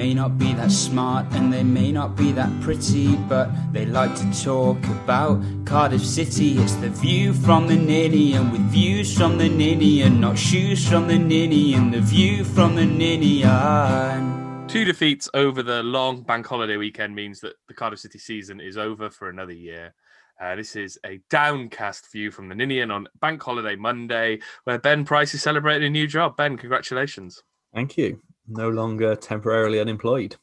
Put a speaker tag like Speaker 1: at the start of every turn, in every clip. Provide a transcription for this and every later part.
Speaker 1: may not be that smart and they may not be that pretty, but they like to talk about Cardiff City. It's the view from the ninny, and with views from the ninny, and not shoes from the ninny, and the view from the ninny. And...
Speaker 2: Two defeats over the long bank holiday weekend means that the Cardiff City season is over for another year. Uh, this is a downcast view from the Ninian on Bank Holiday Monday, where Ben Price is celebrating a new job. Ben, congratulations.
Speaker 3: Thank you. No longer temporarily unemployed.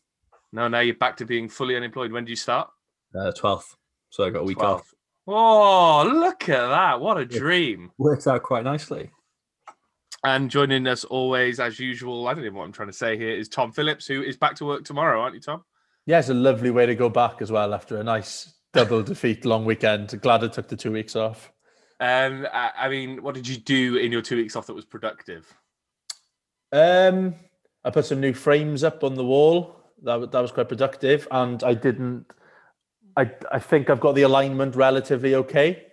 Speaker 2: No, now you're back to being fully unemployed. When do you start?
Speaker 3: Uh, 12th. So I got a week
Speaker 2: 12th.
Speaker 3: off.
Speaker 2: Oh, look at that. What a dream.
Speaker 3: Works out quite nicely.
Speaker 2: And joining us always, as usual, I don't even know what I'm trying to say here, is Tom Phillips, who is back to work tomorrow, aren't you, Tom?
Speaker 4: Yeah, it's a lovely way to go back as well after a nice double defeat long weekend. Glad I took the two weeks off.
Speaker 2: Um, I, I mean, what did you do in your two weeks off that was productive?
Speaker 4: Um, I put some new frames up on the wall. That that was quite productive, and I didn't. I I think I've got the alignment relatively okay,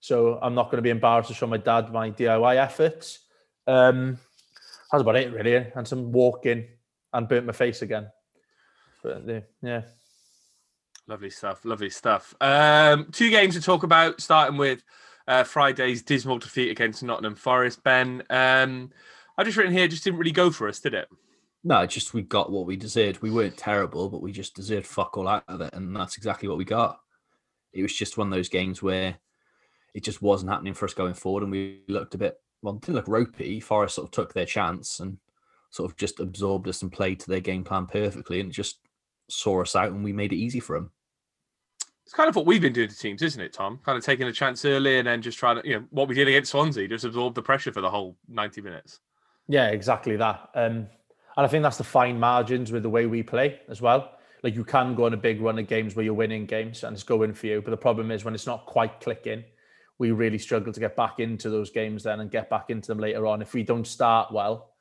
Speaker 4: so I'm not going to be embarrassed to show my dad my DIY efforts. Um, that's about it really, and some walking and burnt my face again. But uh, yeah,
Speaker 2: Lovely stuff. Lovely stuff. Um, two games to talk about, starting with uh, Friday's dismal defeat against Nottingham Forest. Ben, um, I just written here, just didn't really go for us, did it?
Speaker 3: No, it's just we got what we deserved. We weren't terrible, but we just deserved fuck all out of it. And that's exactly what we got. It was just one of those games where it just wasn't happening for us going forward. And we looked a bit, well, didn't look ropey. Forest sort of took their chance and sort of just absorbed us and played to their game plan perfectly and just saw us out and we made it easy for them.
Speaker 2: It's kind of what we've been doing to teams, isn't it, Tom? Kind of taking a chance early and then just trying to, you know, what we did against Swansea, just absorb the pressure for the whole 90 minutes.
Speaker 4: Yeah, exactly that. Um, and I think that's the fine margins with the way we play as well. Like you can go on a big run of games where you're winning games and it's going for you. But the problem is when it's not quite clicking, we really struggle to get back into those games then and get back into them later on. If we don't start well,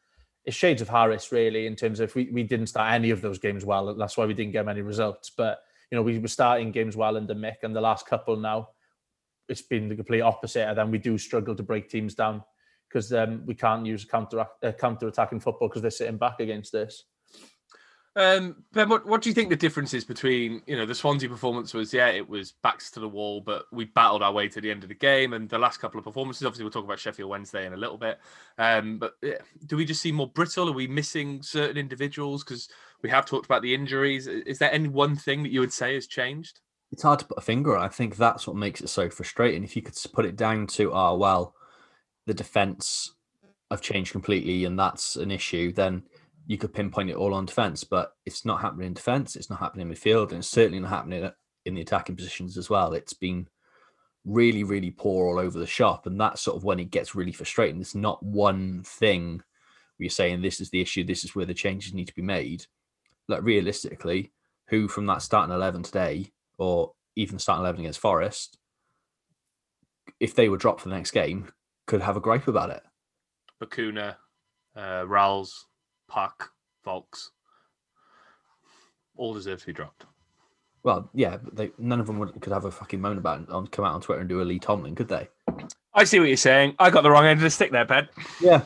Speaker 4: it's shades of Harris really in terms of if we, we didn't start any of those games well. That's why we didn't get many results. But you know, we were starting games well under Mick and the last couple now, it's been the complete opposite. And then we do struggle to break teams down because um, we can't use counter uh, counter attacking football because they're sitting back against this.
Speaker 2: Um, Ben, what, what do you think the difference is between, you know, the Swansea performance was, yeah, it was backs to the wall, but we battled our way to the end of the game. And the last couple of performances, obviously, we'll talk about Sheffield Wednesday in a little bit. Um, but yeah, do we just seem more brittle? Are we missing certain individuals? Because we have talked about the injuries. Is there any one thing that you would say has changed?
Speaker 3: It's hard to put a finger on. I think that's what makes it so frustrating. If you could put it down to, oh, well, the defense have changed completely and that's an issue, then you could pinpoint it all on defense. But it's not happening in defense, it's not happening in midfield, and it's certainly not happening in the attacking positions as well. It's been really, really poor all over the shop. And that's sort of when it gets really frustrating. It's not one thing where you're saying this is the issue, this is where the changes need to be made. Like realistically, who from that starting 11 today, or even starting 11 against Forest, if they were dropped for the next game, could have a gripe about it.
Speaker 2: Bacuna, uh, Ralls, Pack, Vaulks, all deserve to be dropped.
Speaker 3: Well, yeah, but they, none of them would, could have a fucking moan about it on come out on Twitter and do a Lee Tomlin, could they?
Speaker 2: I see what you're saying. I got the wrong end of the stick there, Ben.
Speaker 3: Yeah.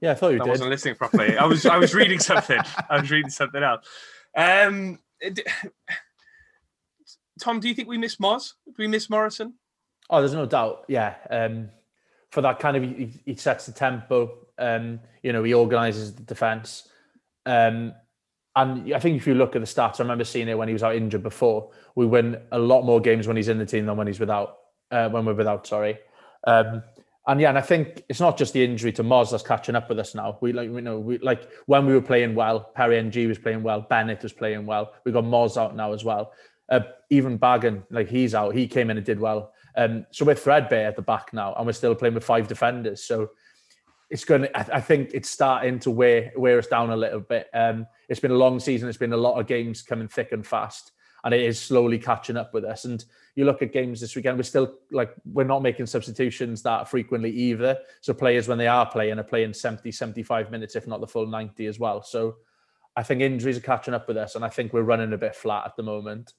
Speaker 4: Yeah, I thought you
Speaker 2: I
Speaker 4: did.
Speaker 2: wasn't listening properly. I was I was reading something. I was reading something else. Um, d- Tom, do you think we miss Moz? Do we miss Morrison?
Speaker 4: Oh, there's no doubt. Yeah. Um, for that kind of, he, he sets the tempo. Um, you know, he organises the defence. Um, and I think if you look at the stats, I remember seeing it when he was out injured before. We win a lot more games when he's in the team than when he's without. Uh, when we're without, sorry. Um, and yeah, and I think it's not just the injury to Moz that's catching up with us now. We like, you know, we like when we were playing well, Perry Ng was playing well, Bennett was playing well. We got Moz out now as well. Uh, even Bagan, like he's out, he came in and did well. Um, so we're threadbare at the back now, and we're still playing with five defenders. So it's going to, I, I think it's starting to wear wear us down a little bit. Um, it's been a long season. It's been a lot of games coming thick and fast, and it is slowly catching up with us. And you look at games this weekend, we're still like we're not making substitutions that frequently either. So players, when they are playing, are playing 70, 75 minutes, if not the full 90 as well. So I think injuries are catching up with us, and I think we're running a bit flat at the moment.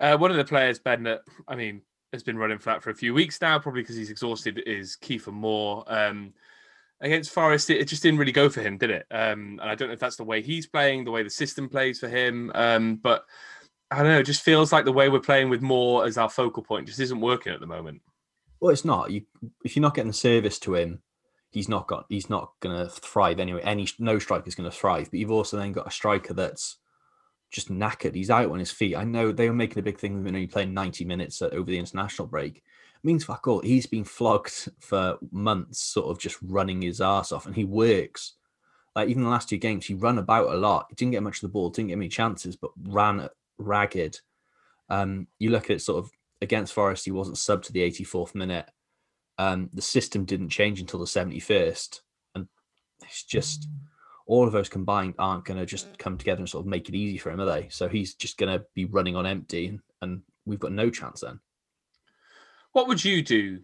Speaker 2: Uh, one of the players, Ben, that I mean, has been running flat for a few weeks now, probably because he's exhausted, is Kiefer Moore. Um, against Forest, it, it, just didn't really go for him, did it? Um, and I don't know if that's the way he's playing, the way the system plays for him. Um, but I don't know, it just feels like the way we're playing with Moore as our focal point just isn't working at the moment.
Speaker 3: Well, it's not. You if you're not getting the service to him, he's not got he's not gonna thrive anyway. Any no striker's gonna thrive. But you've also then got a striker that's just knackered. He's out on his feet. I know they were making a big thing of him only playing 90 minutes over the international break. It means fuck all. He's been flogged for months, sort of just running his ass off, and he works. Like even the last two games, he ran about a lot. He didn't get much of the ball, didn't get many chances, but ran ragged. Um, you look at sort of against Forest, he wasn't sub to the 84th minute. Um, the system didn't change until the 71st, and it's just all of those combined aren't going to just come together and sort of make it easy for him, are they? So he's just going to be running on empty, and, and we've got no chance then.
Speaker 2: What would you do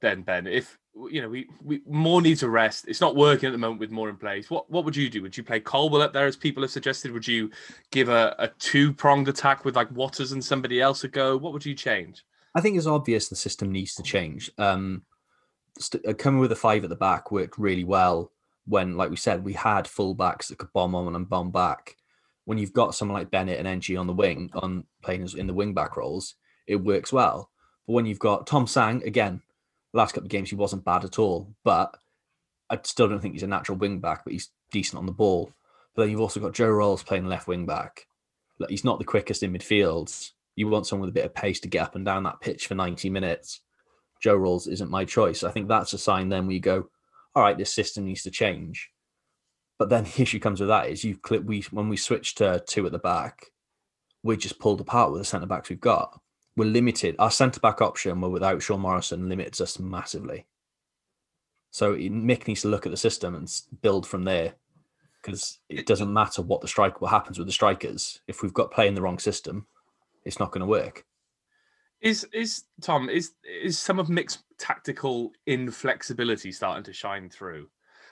Speaker 2: then, Ben, if you know we, we Moore needs a rest? It's not working at the moment with Moore in place. What what would you do? Would you play Colwill up there as people have suggested? Would you give a, a two pronged attack with like Watters and somebody else a go? What would you change?
Speaker 3: I think it's obvious the system needs to change. Um, st- uh, coming with a five at the back worked really well when, like we said, we had fullbacks that could bomb on and bomb back. When you've got someone like Bennett and Ng on the wing, on playing in the wing back roles, it works well. But when you've got Tom Sang, again, last couple of games he wasn't bad at all, but I still don't think he's a natural wing back, but he's decent on the ball. But then you've also got Joe Ralls playing left wing back. He's not the quickest in midfield. You want someone with a bit of pace to get up and down that pitch for 90 minutes. Joe Ralls isn't my choice. I think that's a sign then we go, all right, this system needs to change. But then the issue comes with that is you clip we when we switch to two at the back, we're just pulled apart with the centre backs we've got. We're limited. Our centre back option, we're without Sean Morrison, limits us massively. So Mick needs to look at the system and build from there, because it doesn't matter what the strike what happens with the strikers. If we've got play in the wrong system, it's not going to work.
Speaker 2: Is is Tom is is some of Mick's tactical inflexibility starting to shine through?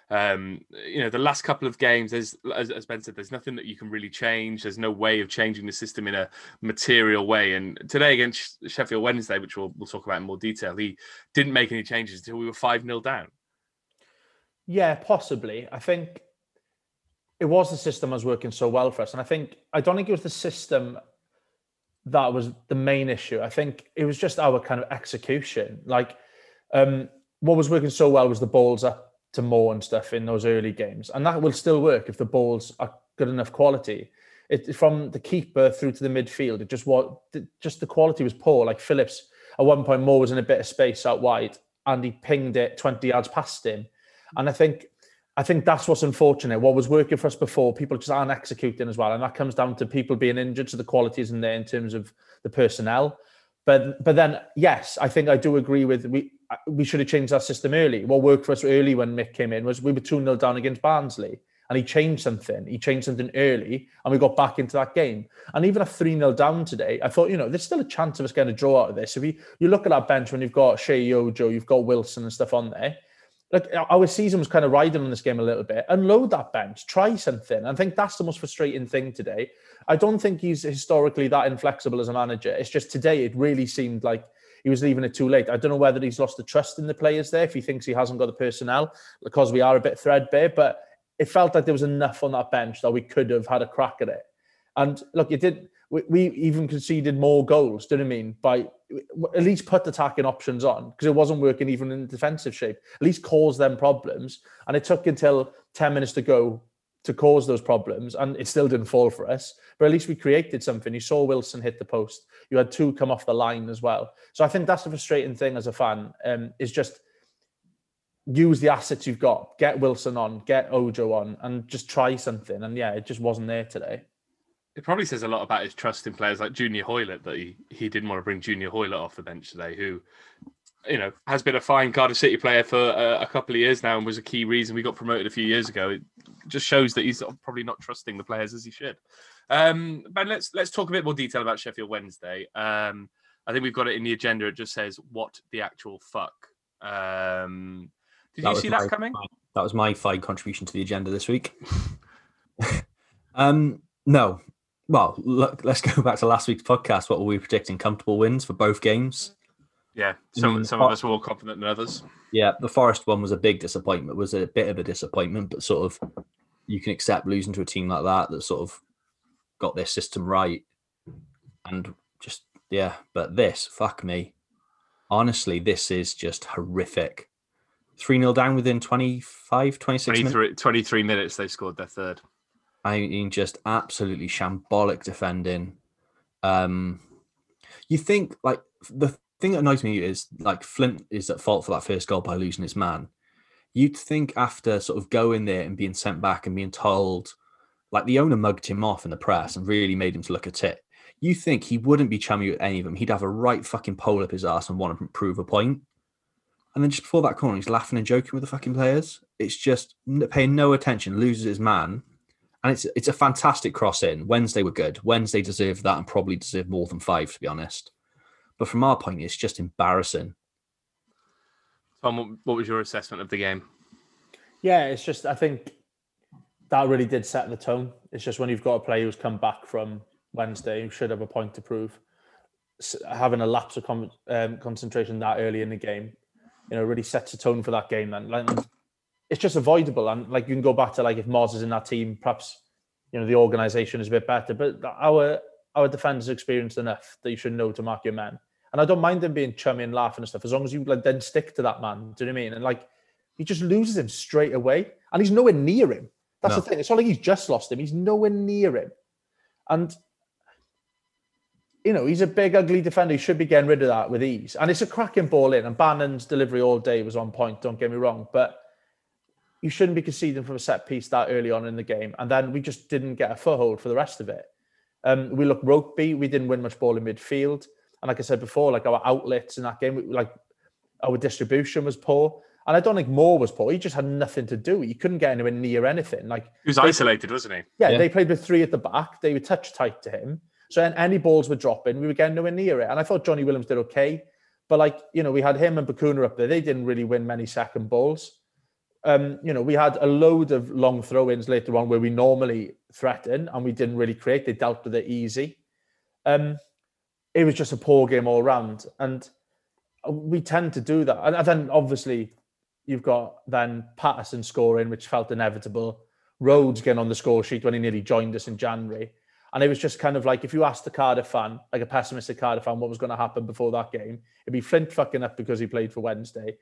Speaker 2: Um, you know, the last couple of games, as, as, Ben said, there's nothing that you can really change. There's no way of changing the system in a material way. And today against Sheffield Wednesday, which we'll, we'll talk about in more detail, he didn't make any changes until we were five 0 down.
Speaker 4: Yeah, possibly. I think it was the system that was working so well for us, and I think I don't think it was the system that was the main issue. I think it was just our kind of execution. Like, um, what was working so well was the balls up to Moore and stuff in those early games, and that will still work if the balls are good enough quality. It from the keeper through to the midfield. It just what just the quality was poor. Like Phillips at one point, Moore was in a bit of space out wide, and he pinged it twenty yards past him. And I think I think that's what's unfortunate. What was working for us before, people just aren't executing as well, and that comes down to people being injured. So the quality isn't there in terms of the personnel. But but then yes, I think I do agree with we uh, we should have changed our system early. What worked for us early when Mick came in was we were two 0 down against Barnsley, and he changed something. He changed something early, and we got back into that game. And even a three 0 down today, I thought you know there's still a chance of us getting a draw out of this. If you you look at that bench when you've got Sheyi Ojo, you've got Wilson and stuff on there like our season was kind of riding on this game a little bit. Unload that bench, try something. I think that's the most frustrating thing today. I don't think he's historically that inflexible as a manager. It's just today it really seemed like he was leaving it too late. I don't know whether he's lost the trust in the players there, if he thinks he hasn't got the personnel, because we are a bit threadbare. But it felt like there was enough on that bench that we could have had a crack at it. And look, it did we, we even conceded more goals. Know I mean? By at least put attacking options on because it wasn't working even in defensive shape. At least cause them problems. And it took until 10 minutes to go to cause those problems. And it still didn't fall for us. But at least we created something. You saw Wilson hit the post. You had two come off the line as well. So I think that's the frustrating thing as a fan, um, is just use the assets you've got. Get Wilson on, get Ojo on, and just try something. And yeah, it just wasn't there today
Speaker 2: it probably says a lot about his trust in players like Junior Hoilett that he, he didn't want to bring Junior Hoilett off the bench today, who, you know, has been a fine Cardiff City player for a, a, couple of years now and was a key reason we got promoted a few years ago. It just shows that he's probably not trusting the players as he should. Um, but let's let's talk a bit more detail about Sheffield Wednesday. Um, I think we've got it in the agenda. It just says what the actual fuck. Um, did that you see my, that coming?
Speaker 3: My, that was my fine contribution to the agenda this week. um, no, well, look, let's go back to last week's podcast. What were we predicting? Comfortable wins for both games.
Speaker 2: Yeah, some
Speaker 3: Mm,
Speaker 2: some of us were more confident than others.
Speaker 3: Yeah, the Forest one was a big disappointment. Was a bit of a disappointment, but sort of you can accept losing to a team like that that sort of got their system right and just yeah. But this, fuck me, honestly, this is just horrific. Three 0 down within 25, 26 minutes.
Speaker 2: 23, 23 minutes they scored their third.
Speaker 3: I mean, just absolutely shambolic defending. Um, you think like the thing that annoys me is like Flint is at fault for that first goal by losing his man. You'd think after sort of going there and being sent back and being told, like the owner mugged him off in the press and really made him to look a tit. You think he wouldn't be chummy with any of them? He'd have a right fucking pole up his ass and want to prove a point. And then just before that corner, he's laughing and joking with the fucking players. It's just paying no attention, loses his man, and it's it's a fantastic cross in. Wednesday were good. Wednesday deserved that and probably deserved more than five, to be honest. But from our point, it's just embarrassing.
Speaker 2: Tom, what- what was your assessment of the game?
Speaker 4: Yeah, it's just I think that really did set the tone. It's just when you've got a player who's come back from Wednesday who should have a point to prove, having a lapse of con- um, concentration that early in the game, you know, really sets a tone for that game. Then, like, it's just avoidable. And like you can go back to like if Moz is in that team, perhaps you know the organisation is a bit better. But our our defenders experienced enough that you should know to mark your men. And I don't mind them being chummy and laughing and stuff as long as you like then stick to that man. Do you know what I mean? And like he just loses him straight away, and he's nowhere near him. That's
Speaker 3: No.
Speaker 4: the thing. It's not like he's just lost him; he's nowhere near him. And you know, he's a big, ugly defender. He should be getting rid of that with ease. And it's a cracking ball in. And Bannan's delivery all day was on point. Don't get me wrong, but you shouldn't be conceding from a set piece that early on in the game. And then we just didn't get a foothold for the rest of it. Um, we looked ropey. We didn't win much ball in midfield. And like I said before, like our outlets in that game, we- like our distribution was poor. And I don't think Moore was poor. He just had nothing to do. He couldn't get anywhere near anything. Like
Speaker 2: He was
Speaker 4: They-
Speaker 2: isolated, wasn't he?
Speaker 4: yeah,
Speaker 3: Yeah.
Speaker 4: they played with three at the back. They were touch tight to him. So then any balls were dropping, we were getting nowhere near it. And I thought Johnny Williams did okay. But like, you know, we had him and Bacuna up there. They didn't really win many second balls. Um, you know, we had a load of long throw-ins later on where we normally threaten and we didn't really create. They dealt with it easy. Um, it was just a poor game all round. And we tend to do that. And then obviously you've got then Paterson scoring, which felt inevitable. Rhodes getting on the score sheet when he nearly joined us in January. And it was just kind of like if you asked the Cardiff fan, like a pessimistic Cardiff fan, what was going to happen before that game, it'd be Flint fucking up because he played for Wednesday,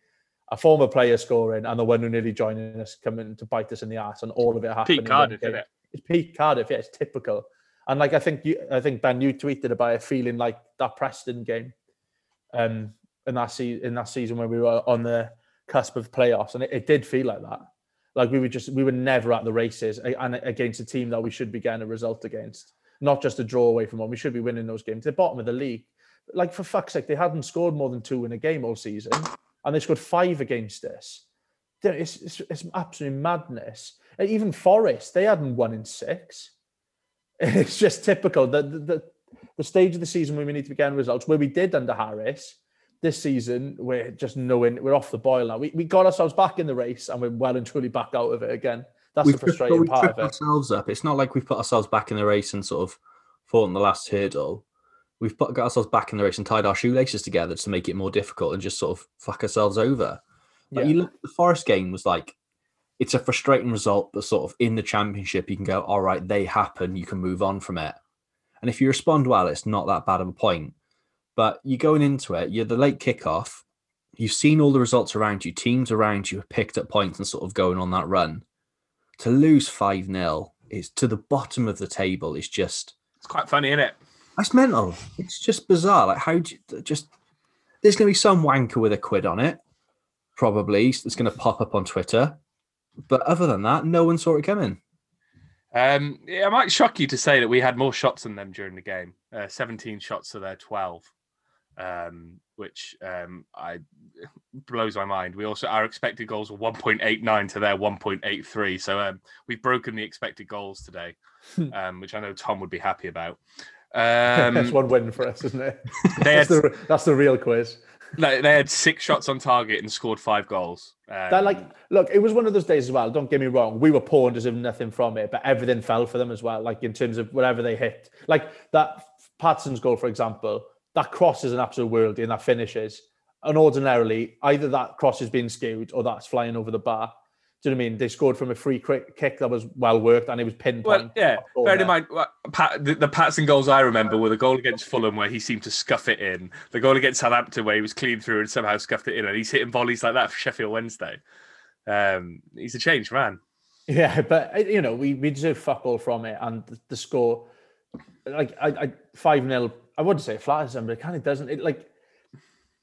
Speaker 4: a former player scoring, and the one who nearly joining us coming to bite us in the ass, and all of it happening.
Speaker 2: Pete Cardiff, isn't it?
Speaker 4: It's Pete Cardiff, yeah, it's typical. And like I think you, I think Ben, you tweeted about it feeling like that Preston game, um, in that se- in that season when we were on the cusp of playoffs, and it, it did feel like that. Like we were just we were never at the races and against a team that we should be getting a result against, not just a draw away from one. We should be winning those games. They're bottom of the league. Like for fuck's sake, they hadn't scored more than two in a game all season, and they scored five against us. It's, it's, it's absolute madness. And Even Forest, they hadn't won in six. It's just typical. The, the, the, the stage of the season where we need to be getting results, where we did under Harris, this season we're just knowing we're off the boil now. We, we got ourselves back in the race and we're well and truly back out of it again. That's
Speaker 3: We've
Speaker 4: the
Speaker 3: tripped-
Speaker 4: frustrating
Speaker 3: we've
Speaker 4: part
Speaker 3: tripped
Speaker 4: of it.
Speaker 3: ourselves up. It's not like we've put ourselves back in the race and sort of fought in the last hurdle. We've put, got ourselves back in the race and tied our shoelaces together to make it more difficult and just sort of fuck ourselves over. But
Speaker 4: Yeah.
Speaker 3: you look, the Forest game was like, it's a frustrating result, but sort of in the championship, you can go, all right, they happen, you can move on from it. And if you respond well, it's not that bad of a point. But you're going into it, you're the late kickoff, you've seen all the results around you, teams around you have picked up points and sort of going on that run. To lose 5 0 is to the bottom of the table, is just
Speaker 2: It's quite funny, isn't it?
Speaker 3: That's mental. It's just bizarre. Like how do you, just there's going to be some wanker with a quid on it, probably that's going to pop up on Twitter. But other than that, no one saw it coming.
Speaker 2: Um, yeah, it might shock you to say that we had more shots than them during the game. Uh, 17 shots to their 12, um, which um, I blows my mind. We also our expected goals were 1.89 to their 1.83. So um, we've broken the expected goals today, um, which I know Tom would be happy about.
Speaker 4: that's
Speaker 2: Um,
Speaker 4: one win for us, isn't it?
Speaker 2: they,
Speaker 4: That's
Speaker 2: had,
Speaker 4: the, that's the real quiz.
Speaker 2: they they had six shots on target and scored five goals. Um,
Speaker 4: That like, look, it was one of those days as well. Don't get me wrong. We were poor and deserved nothing from it, but everything fell for them as well. Like in terms of whatever they hit, like that Paterson's goal, for example, that cross is an absolute worldie and that finishes. And ordinarily, either that cross is being skewed or that's flying over the bar. Do you know what I mean? They scored from a free kick that was well worked and it was pinpoint.
Speaker 2: Well, yeah. Bear in mind, Pat, the, the Paterson goals I remember were the goal against Fulham where he seemed to scuff it in, the goal against Southampton where he was clean through and somehow scuffed it in, and he's hitting volleys like that for Sheffield Wednesday. Um, he's a changed man.
Speaker 4: Yeah, but uh, you know, we, we deserve fuck all from it, and the, the score, like I, five 0 I wouldn't say it flatters them, but it kind of doesn't. It like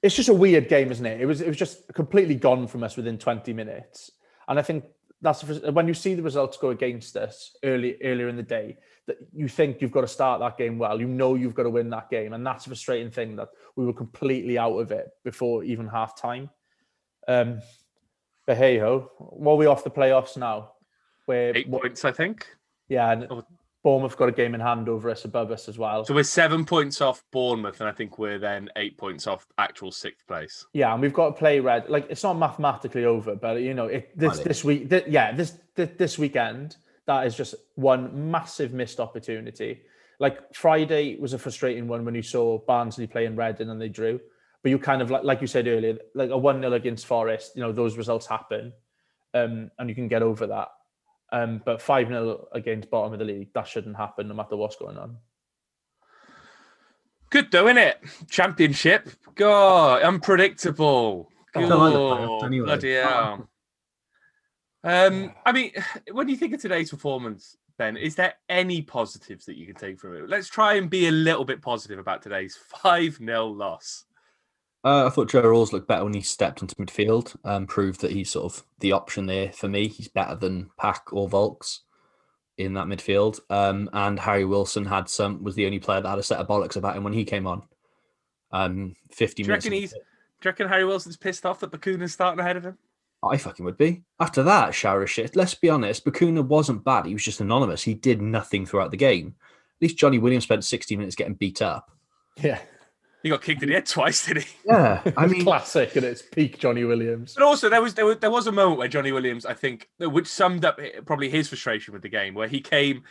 Speaker 4: it's just a weird game, isn't it? It was it was just completely gone from us within twenty minutes, and I think that's when you see the results go against us early earlier in the day that you think you've got to start that game well. You know you've got to win that game, and that's a frustrating thing that we were completely out of it before even half time. Um, but hey ho, what are we off the playoffs now?
Speaker 2: Where eight points, I think.
Speaker 4: Yeah, and oh. Bournemouth got a game in hand over us above us as well.
Speaker 2: So we're seven points off Bournemouth, and I think we're then eight points off actual sixth place.
Speaker 4: Yeah, and we've got to play red. Like it's not mathematically over, but you know, it this this week, this, yeah, this, this this weekend, that is just one massive missed opportunity. Like Friday was a frustrating one when you saw Barnsley playing red and then they drew. But you kind of like like you said earlier, like a one 0 against Forest, you know, those results happen, um, and you can get over that. Um, but 5 0 against bottom of the league, that shouldn't happen no matter what's going on.
Speaker 2: Good though, isn't it? Championship. God, unpredictable. God, anyway. bloody hell. Um, I mean, what do you think of today's performance, Ben? Is there any positives that you can take from it? Let's try and be a little bit positive about today's 5 0 loss.
Speaker 3: Uh, I thought Joe Ralls looked better when he stepped into midfield, um, proved that he's sort of the option there for me. He's better than Pack or Volks in that midfield. Um, and Harry Wilson had some was the only player that had a set of bollocks about him when he came on. Um, fifty
Speaker 2: do you minutes. Reckon he's, do you reckon Harry Wilson's pissed off that Bacuna's starting ahead of him?
Speaker 3: I fucking would be. After that shower of shit, let's be honest, Bacuna wasn't bad. He was just anonymous. He did nothing throughout the game. At least Johnny Williams spent 60 minutes getting beat up.
Speaker 4: Yeah.
Speaker 2: He got kicked in the head twice, did
Speaker 3: he? Yeah, I mean,
Speaker 4: classic and its peak Johnny Williams.
Speaker 2: But also, there was, there was there was a moment where Johnny Williams, I think, which summed up probably his frustration with the game, where he came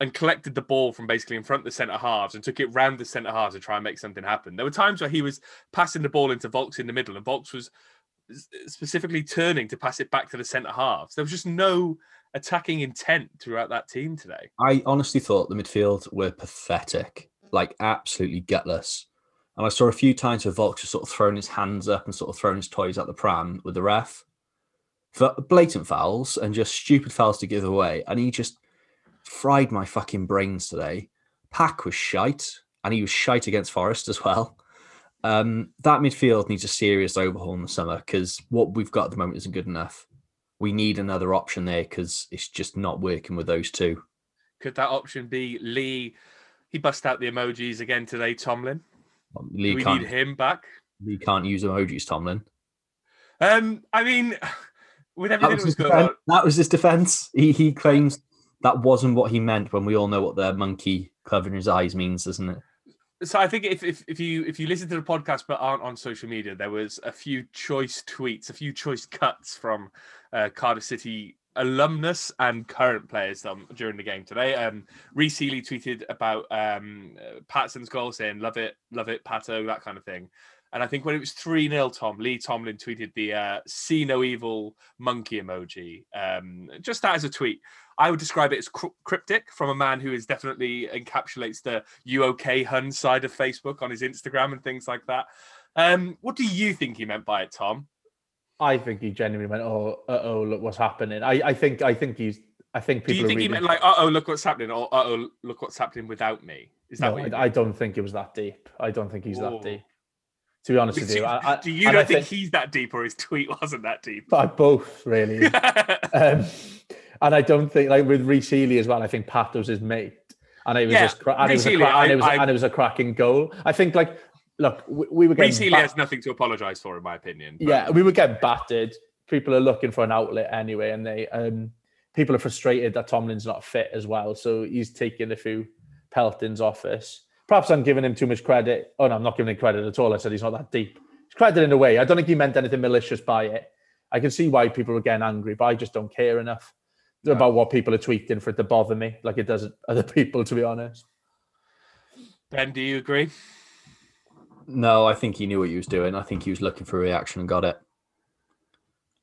Speaker 2: and collected the ball from basically in front of the centre halves and took it round the centre halves to try and make something happen. There were times where he was passing the ball into Vaulks in the middle, and Vaulks was specifically turning to pass it back to the centre halves. There was just no attacking intent throughout that team today.
Speaker 3: I honestly thought the midfield were pathetic, like absolutely gutless. And I saw a few times where Vaulks just sort of throwing his hands up and sort of throwing his toys at the pram with the ref for blatant fouls and just stupid fouls to give away. And he just fried my fucking brains today. Pack was shite, and he was shite against Forest as well. Um, that midfield needs a serious overhaul in the summer because what we've got at the moment isn't good enough. We need another option there because it's just not working with those two.
Speaker 2: Could that option be Lee? He bust out the emojis again today, Tomlin. Lee we need him back.
Speaker 3: Lee can't use emojis, Tomlin.
Speaker 2: Um, I mean, with everything that was, that was
Speaker 3: going on, that was his defense. He he claims that wasn't what he meant when we all know what the monkey covering his eyes means, doesn't it?
Speaker 2: So I think if, if if you if you listen to the podcast but aren't on social media, there was a few choice tweets, a few choice cuts from uh, Cardiff City alumnus and current players um, during the game today. Um, Rhys Healey tweeted about um, Paterson's goal, saying "Love it, love it, Pato," that kind of thing. And I think when it was 3 0 Tom, Lee Tomlin tweeted the uh, see no evil monkey emoji. Um, just that as a tweet. I would describe it as cryptic from a man who is definitely encapsulates the UK Hun side of Facebook on his Instagram and things like that. Um, what do you think he meant by it, Tom?
Speaker 4: I think he genuinely went, "Oh, oh, look what's happening." I, I think, I think he's, I think people.
Speaker 2: Do you think
Speaker 4: he
Speaker 2: meant like, uh "Oh, look what's happening," or uh "Oh, look what's happening without me"? Is that?
Speaker 4: No, I, I, don't think it was that deep. I don't think he's that deep. To be honest with you,
Speaker 2: I, do you don't think, think, he's that deep, or his tweet wasn't that deep?
Speaker 4: But both, really. um, and I don't think, like with Rhys Healey as well. I think Pat was his mate, and it was yeah, just, and it was, and, it was and it was a cracking goal. I think, like, look, we, we were getting.
Speaker 2: Rhys Healey has nothing to apologise for, in my opinion.
Speaker 4: But... Yeah, we were getting battered. People are looking for an outlet anyway, and they um, people are frustrated that Tomlin's not fit as well. So he's taking a few peltings off us. Perhaps I'm giving him too much credit. Oh no, I'm not giving him credit at all. I said he's not that deep. He's credited in a way. I don't think he meant anything malicious by it. I can see why people are getting angry, but I just don't care enough no. about what people are tweeting for it to bother me, like it does other people, to be honest.
Speaker 2: Ben, do you agree?
Speaker 3: No, I think he knew what he was doing. I think he was looking for a reaction and got it.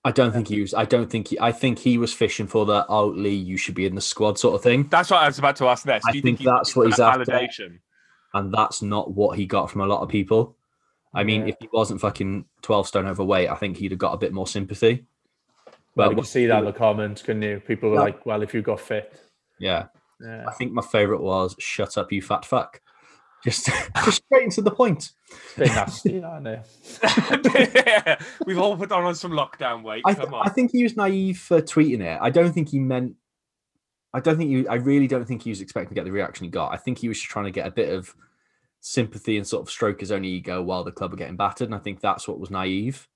Speaker 3: I don't think he was. I don't think he. I think he was fishing for the "Oh, Lee, you should be in the squad" sort of thing,
Speaker 2: That's what I was about to ask next.
Speaker 3: I
Speaker 2: Do you
Speaker 3: think
Speaker 2: he's
Speaker 3: that's what he's
Speaker 2: that
Speaker 3: after.
Speaker 2: validation?
Speaker 3: and that's not what he got from a lot of people. I mean,
Speaker 4: Yeah.
Speaker 3: if he wasn't fucking twelve stone overweight, I think he'd have got a bit more sympathy.
Speaker 4: Well,
Speaker 3: But
Speaker 4: you can see that in the comments, couldn't you? People were
Speaker 3: Yeah.
Speaker 4: like, "Well, if you got fit."
Speaker 3: yeah,
Speaker 4: Yeah.
Speaker 3: I think my favorite was "Shut up, you fat fuck." Just, just straight into the point.
Speaker 4: It's a bit nasty, that, isn't it?
Speaker 2: yeah, we've all put on some lockdown weight.
Speaker 3: I,
Speaker 2: Come on.
Speaker 3: I think he was naive for tweeting it. I don't think he meant. I don't think he. I really don't think he was expecting to get the reaction he got. I think he was just trying to get a bit of sympathy and sort of stroke his own ego while the club were getting battered. And I think that's what was naive.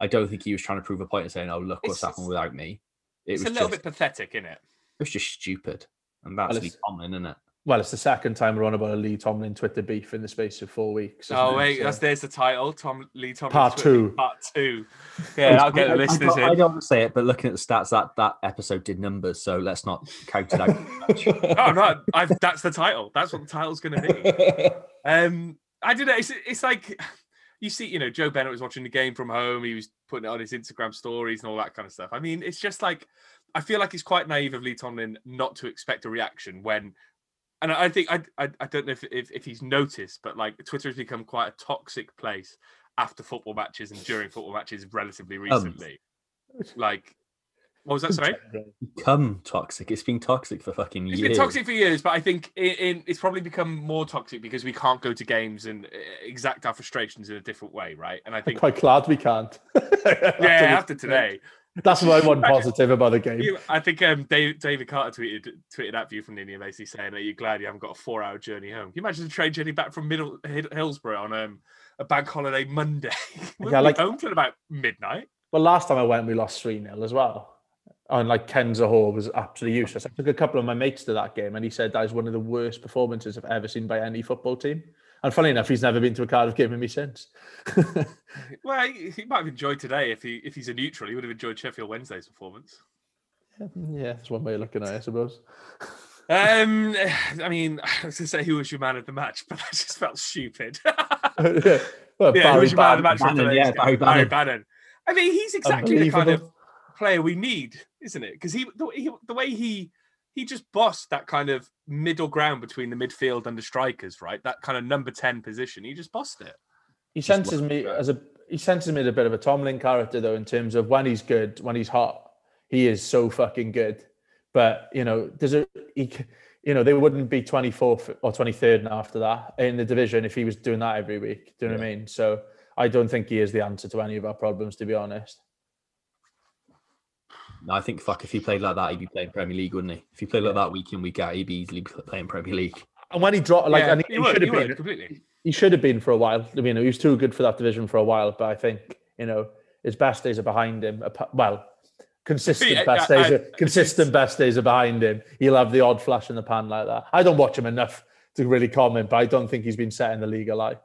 Speaker 3: I don't think he was trying to prove a point and saying, "Oh, look what's
Speaker 2: It's-
Speaker 3: happened without me." It
Speaker 2: it's
Speaker 3: was
Speaker 2: a little
Speaker 3: just,
Speaker 2: bit pathetic, isn't it?
Speaker 3: it was just stupid, and that's
Speaker 4: Well,
Speaker 3: Lee
Speaker 4: it's-
Speaker 3: isn't it?
Speaker 4: Well, it's the second time we're on about a Lee Tomlin Twitter beef in the space of four weeks.
Speaker 2: Oh wait,
Speaker 4: So-
Speaker 2: that's there's the title. Tom Lee Tom
Speaker 4: Part two.
Speaker 2: Part two. Yeah, I'll get the
Speaker 3: I-
Speaker 2: listeners
Speaker 3: I, don't, I
Speaker 2: in.
Speaker 3: don't want to say it, but looking at the stats, that that episode did numbers, so let's not count it out.
Speaker 2: Oh no, I've, that's the title. That's what the title's going to be. Um, I don't know. It's, it's like you see, you know, Joe Bennett was watching the game from home. He was putting it on his Instagram stories and all that kind of stuff. I mean, it's just like I feel like it's quite naive of Lee Tomlin not to expect a reaction when. And I I think I, I I don't know if, if if he's noticed, but like Twitter has become quite a toxic place after football matches and during football matches relatively recently. Like, what was that? Sorry.
Speaker 3: Become toxic. It's been toxic for fucking
Speaker 2: It's
Speaker 3: years.
Speaker 2: It's been toxic for years, but I think in, in it's probably become more toxic because we can't go to games and uh, exact our frustrations in a different way, right? And I
Speaker 4: I'm
Speaker 2: think,
Speaker 4: quite glad we can't.
Speaker 2: yeah, after today,
Speaker 4: That's I want positive about the game.
Speaker 2: I think um, Dave, David Carter tweeted tweeted at you from Nini basically saying that you're glad you haven't got a four hour journey home. Can you imagine the train journey back from Middle Hillsborough on um, a bank holiday Monday? we'll
Speaker 4: Yeah, like-
Speaker 2: home till about midnight.
Speaker 4: Well, last time I went, we lost 3 0 as well. And like Ken Zohore was absolutely useless. I took a couple of my mates to that game and he said that is one of the worst performances I've ever seen by any football team. And funny enough, he's never been to a Cardiff game with me since.
Speaker 2: Well, he, he might have enjoyed today if he if he's a neutral. He would have enjoyed Sheffield Wednesday's performance.
Speaker 4: yeah, that's one way of looking at it, I suppose.
Speaker 2: Um, I mean, I was going to say who was your man of the match, but that just felt stupid.
Speaker 4: yeah, well,
Speaker 2: yeah, who
Speaker 4: Barry
Speaker 2: was your man of the match? Bannan,
Speaker 3: yeah? Barry
Speaker 2: Barry
Speaker 3: Bannan.
Speaker 2: Bannan. I mean, he's exactly the kind of player we need, isn't it? Because he, the, he, the way he he just bossed that kind of middle ground between the midfield and the strikers, right? That kind of number ten position. He just bossed it.
Speaker 4: He senses me as a he senses me as a bit of a Tomlin character though, in terms of when he's good, when he's hot, he is so fucking good. But you know, there's a he, you know, they wouldn't be 24th or 23rd now after that in the division if he was doing that every week. Do you know what I mean? So I don't think he is the answer to any of our problems, to be honest.
Speaker 3: No, I think fuck if he played like that, he'd be playing Premier League, wouldn't he? If he played like that week in week out, he'd be easily playing Premier League.
Speaker 4: And when he dropped, like,
Speaker 2: Yeah,
Speaker 4: and he,
Speaker 2: he
Speaker 4: he should have been,
Speaker 2: completely.
Speaker 4: he should have been for a while. I mean, he was too good for that division for a while. But I think you know his best days are behind him. Well, consistent
Speaker 2: Yeah,
Speaker 4: best
Speaker 2: I-
Speaker 4: days,
Speaker 2: I-
Speaker 4: are, consistent best days are behind him. He'll have the odd flash in the pan like that. I don't watch him enough to really comment, but I don't think he's been set in the league alight.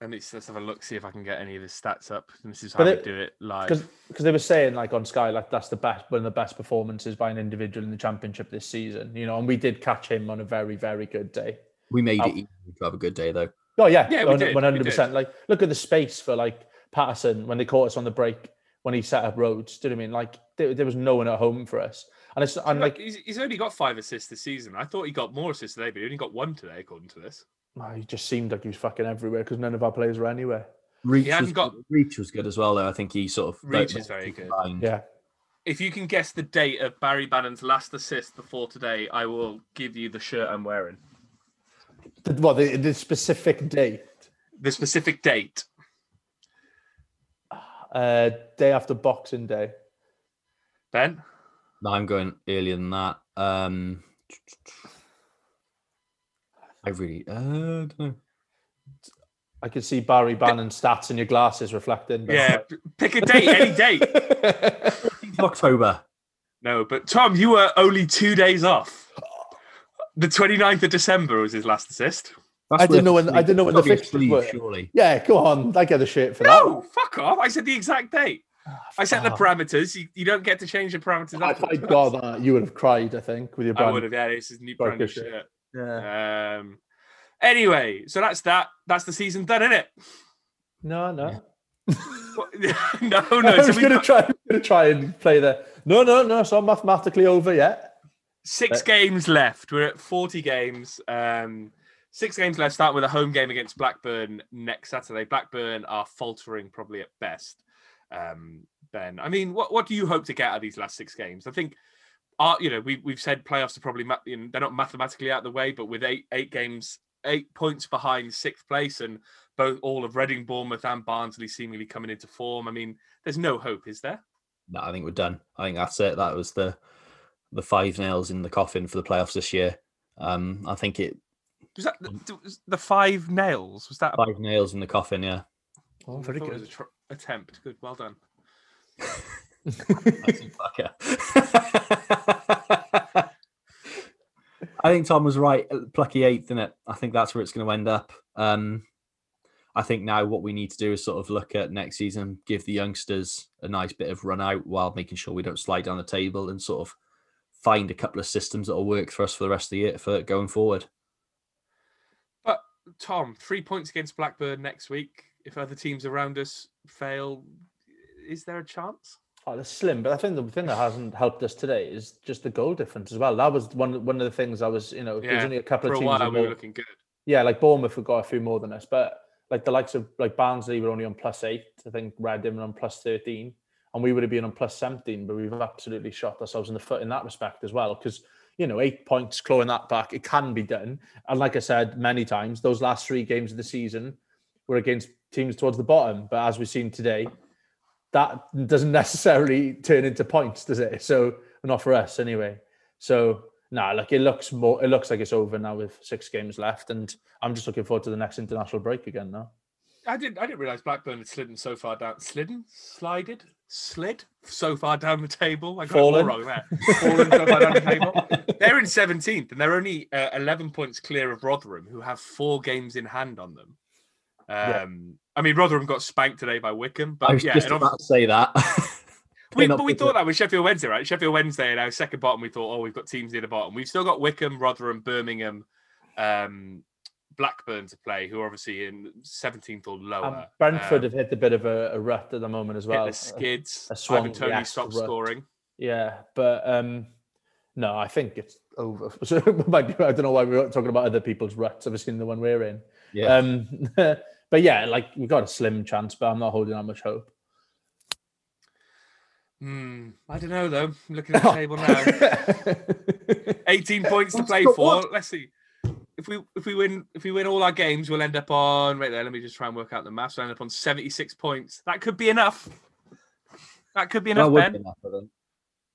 Speaker 2: Let me let's have a look, see if I can get any of his stats up. This is how
Speaker 4: But
Speaker 2: we
Speaker 4: it-
Speaker 2: do it live.
Speaker 4: Because because they were saying like on Sky, like that's the best one of the best performances by an individual in the championship this season. You know, and we did catch him on a very very good day.
Speaker 3: We made
Speaker 4: Oh.
Speaker 3: it easy to have a good day though.
Speaker 4: Oh yeah,
Speaker 2: Yeah, we did,
Speaker 4: one hundred percent. Like, look at the space for like Paterson when they caught us on the break when he set up Rhodes. Do you know what I mean? Like, there, there was no one at home for us, and it's and
Speaker 2: Look,
Speaker 4: like
Speaker 2: he's, he's only got five assists this season. I thought he got more assists today, but he only got one today, according to this.
Speaker 4: Oh, he just seemed like he was fucking everywhere because none of our players were anywhere.
Speaker 3: Reach,
Speaker 2: hadn't
Speaker 3: was,
Speaker 2: got-
Speaker 3: good. Reach was good as well, though. I think he sort of
Speaker 2: Reach
Speaker 3: both-
Speaker 2: is very good.
Speaker 3: combined.
Speaker 4: Yeah,
Speaker 2: If you can guess the date of Barry Bannan's last assist before today, I will give you the shirt I'm wearing.
Speaker 4: the, what the, the specific date?
Speaker 2: The specific date.
Speaker 4: Uh, day after Boxing Day.
Speaker 2: Ben?
Speaker 3: No, I'm going earlier than that. Um, I really, uh, I don't know.
Speaker 4: I could see Barry Bannan stats in your glasses reflecting. but-
Speaker 2: Yeah, pick a date, any date.
Speaker 3: October.
Speaker 2: No, but Tom, you were only two days off. The 29th of December was his last assist.
Speaker 3: That's
Speaker 4: I didn't know when- I didn't know when the
Speaker 3: Gotta
Speaker 4: fixtures were.
Speaker 3: Surely.
Speaker 4: yeah, go on. I get the shit for that.
Speaker 2: No, fuck off. I said the exact date. I set the parameters. You, you don't get to change the parameters.
Speaker 4: that. If I
Speaker 2: afterwards.
Speaker 4: got that, you would have cried. I think with your
Speaker 2: I would have. Yeah, this is new brand new
Speaker 4: shirt.
Speaker 2: Shirt.
Speaker 4: Yeah.
Speaker 2: Um, Anyway, so that's that. That's the season done, isn't it?
Speaker 4: No, no.
Speaker 2: no, no.
Speaker 4: I was
Speaker 2: we've
Speaker 4: going to
Speaker 2: got
Speaker 4: try, gonna try and play the. No, no, no. It's not mathematically over yet.
Speaker 2: six
Speaker 4: Uh,
Speaker 2: games left. We're at 40 games. Um, six games left. Start with a home game against Blackburn next Saturday. Blackburn are faltering probably at best. Um, ben, I mean, what what do you hope to get out of these last six games? I think, uh, you know, we we've said playoffs are probably ma- you know, they're not mathematically out of the way, but with eight eight games, eight points behind sixth place, and both all of Reading, Bournemouth, and Barnsley seemingly coming into form. I mean, there's no hope, is there?
Speaker 3: No, I think we're done. I think that's it. That was the the five nails in the coffin for the playoffs this year. Um, I think it
Speaker 2: Was that the, was the five nails? Was that a
Speaker 3: five nails in the coffin. Yeah,
Speaker 4: Oh, very
Speaker 2: thought it was
Speaker 4: good.
Speaker 2: a tr- attempt. Good, well done.
Speaker 3: Fucker. I think Tom was right. uh, Plucky eighth, in it. I think that's where it's going to end up. Um, I think now what we need to do is sort of look at next season, give the youngsters a nice bit of run out while making sure we don't slide down the table and sort of find a couple of systems that will work for us for the rest of the year for going forward.
Speaker 2: But Tom, three points against Blackburn next week. If other teams around us fail, is there a chance?
Speaker 4: Oh, that's slim, but I think the thing that hasn't helped us today is just the goal difference as well. That was one one of the things I was, you know, there's
Speaker 2: Yeah,
Speaker 4: only a couple
Speaker 2: For
Speaker 4: of teams.
Speaker 2: while, we were looking good.
Speaker 4: yeah, like Bournemouth have got a few more than us, but like the likes of like Barnsley were only on plus eight. I think Reading were on plus thirteen, and we would have been on plus seventeen. But we've absolutely shot ourselves in the foot in that respect as well, because you know eight points clawing that back, it can be done. And like I said many times, those last three games of the season were against teams towards the bottom. But as we've seen today, that doesn't necessarily turn into points, does it? So not for us anyway. So nah, like it looks more. It looks like it's over now with six games left, and I'm just looking forward to the next international break again now.
Speaker 2: I didn't. I didn't realize Blackburn had slidden so far down. Slidden, slided, slid so far down the table. I got it all wrong there. Fallen so far down the table. They're in 17th, and they're only uh, 11 points clear of Rotherham, who have four games in hand on them.
Speaker 4: Yeah.
Speaker 2: Um, I mean, Rotherham got spanked today by Wycombe,
Speaker 3: I
Speaker 2: but
Speaker 3: was
Speaker 2: yeah,
Speaker 3: just
Speaker 2: and
Speaker 3: about to say that.
Speaker 2: We, but we thought
Speaker 3: at-
Speaker 2: that with Sheffield Wednesday, right? Sheffield Wednesday and our second bottom, we thought, oh, we've got teams near the bottom. We've still got Wycombe, Rotherham, Birmingham, um, Blackburn to play, who are obviously in 17th or lower.
Speaker 4: Um, Brentford
Speaker 2: Um,
Speaker 4: have hit a bit of a, a rut at the moment as
Speaker 2: hit
Speaker 4: well.
Speaker 2: the
Speaker 4: Uh,
Speaker 2: skids.
Speaker 4: a
Speaker 2: Ivan
Speaker 4: Swansea
Speaker 2: Toney
Speaker 4: esque
Speaker 2: stopped
Speaker 4: rut.
Speaker 2: scoring.
Speaker 4: Yeah, but um, no, I think it's over. So I don't know why we're talking about other people's ruts. I've seen the one we're in.
Speaker 3: yeah.
Speaker 4: But yeah, like we got a slim chance, but I'm not holding that much hope.
Speaker 2: Hmm, I don't know though. I'm looking at the table now. 18 points to play for. Let's see. If we if we win if we win all our games, we'll end up on right there. Let me just try and work out the maths. We'll end up on 76 points. That could be enough. That could be
Speaker 3: That
Speaker 2: enough,
Speaker 3: would
Speaker 2: Ben.
Speaker 3: be enough for them.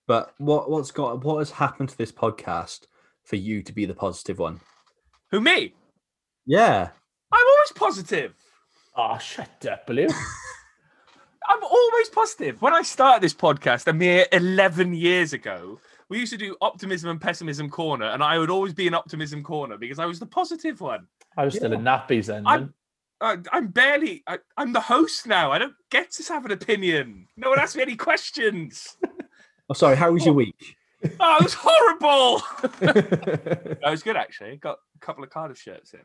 Speaker 3: But what what's got what has happened to this podcast for you to be the positive one?
Speaker 2: Who me?
Speaker 3: Yeah.
Speaker 2: I'm always positive.
Speaker 4: Oh, shut up, will you?
Speaker 2: I'm always positive. When I started this podcast a mere 11 years ago, we used to do optimism and pessimism corner, and I would always be in optimism corner because I was the positive one.
Speaker 4: I was still in nappies then.
Speaker 2: I'm- I, I'm barely. I, I'm the host now. I don't get to have an opinion. No one asks me any questions.
Speaker 3: Oh, sorry. How was your week?
Speaker 2: Oh, it was horrible. that was good actually. Got a couple of Cardiff shirts in.